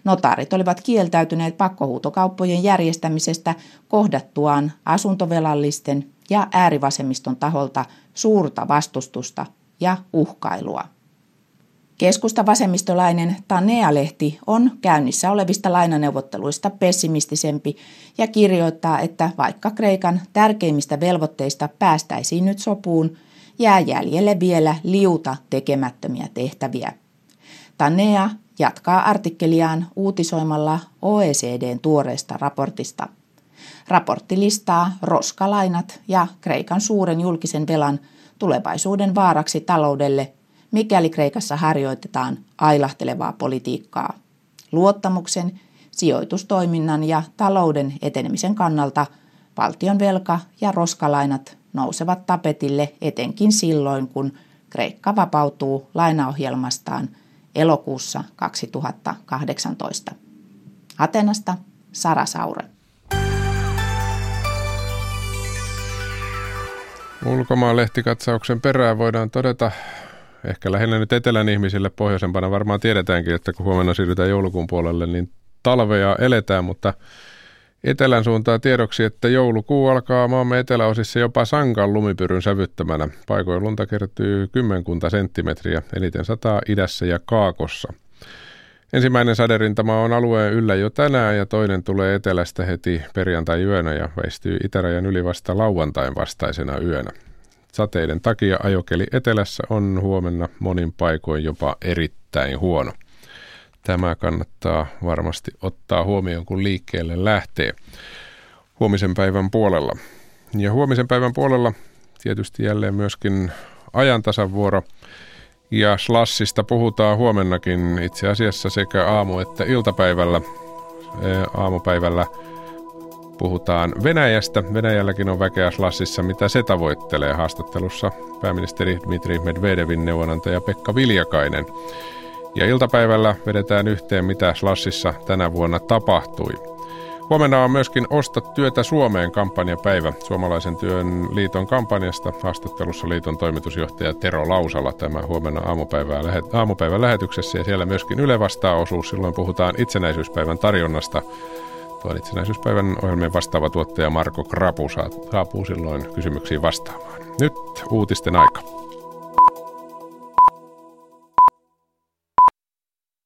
Notaarit olivat kieltäytyneet pakkohuutokauppojen järjestämisestä kohdattuaan asuntovelallisten ja äärivasemmiston taholta suurta vastustusta ja uhkailua. Keskusta vasemmistolainen Tanea-lehti on käynnissä olevista lainaneuvotteluista pessimistisempi ja kirjoittaa, että vaikka Kreikan tärkeimmistä velvoitteista päästäisiin nyt sopuun, jää jäljelle vielä liuta tekemättömiä tehtäviä. Tanea jatkaa artikkeliaan uutisoimalla OECDn tuoreesta raportista. Raportti listaa roskalainat ja Kreikan suuren julkisen velan tulevaisuuden vaaraksi taloudelle, mikäli Kreikassa harjoitetaan ailahtelevaa politiikkaa. Luottamuksen, sijoitustoiminnan ja talouden etenemisen kannalta valtion velka ja roskalainat nousevat tapetille etenkin silloin, kun Kreikka vapautuu lainaohjelmastaan elokuussa 2018. Atenasta Sara Saure. Ulkomaan lehtikatsauksen perään voidaan todeta, ehkä lähinnä nyt etelän ihmisille pohjoisempana varmaan tiedetäänkin, että kun huomenna siirrytään joulukuun puolelle, niin talvea eletään, mutta etelän suuntaan tiedoksi, että joulukuu alkaa maamme eteläosissa jopa sankan lumipyryn sävyttämänä. Paikoin lunta kertyy kymmenkunta senttimetriä, eniten sataa idässä ja kaakossa. Ensimmäinen saderintama on alueen yllä jo tänään ja toinen tulee etelästä heti perjantai-yönä ja väistyy itärajan yli vasta lauantain vastaisena yönä. Sateiden takia ajokeli etelässä on huomenna monin paikoin jopa erittäin huono. Tämä kannattaa varmasti ottaa huomioon, kun liikkeelle lähtee huomisen päivän puolella. Ja huomisen päivän puolella tietysti jälleen myöskin ajantasavuoro. Ja Slassista puhutaan huomennakin itse asiassa sekä aamu- että iltapäivällä. Aamupäivällä puhutaan Venäjästä. Venäjälläkin on väkeä Slassissa, mitä se tavoittelee haastattelussa pääministeri Dmitri Medvedevin neuvonantaja Pekka Viljakainen. Ja iltapäivällä vedetään yhteen, mitä Slassissa tänä vuonna tapahtui. Huomenna on myöskin Osta työtä Suomeen kampanjapäivä Suomalaisen työn liiton kampanjasta. Haastattelussa liiton toimitusjohtaja Tero Lausala tämä huomenna aamupäivän lähetyksessä ja siellä myöskin Yle vastaa osuus. Silloin puhutaan itsenäisyyspäivän tarjonnasta. Tuon itsenäisyyspäivän ohjelmien vastaava tuottaja Marko Krapu saapuu silloin kysymyksiin vastaamaan. Nyt uutisten aika.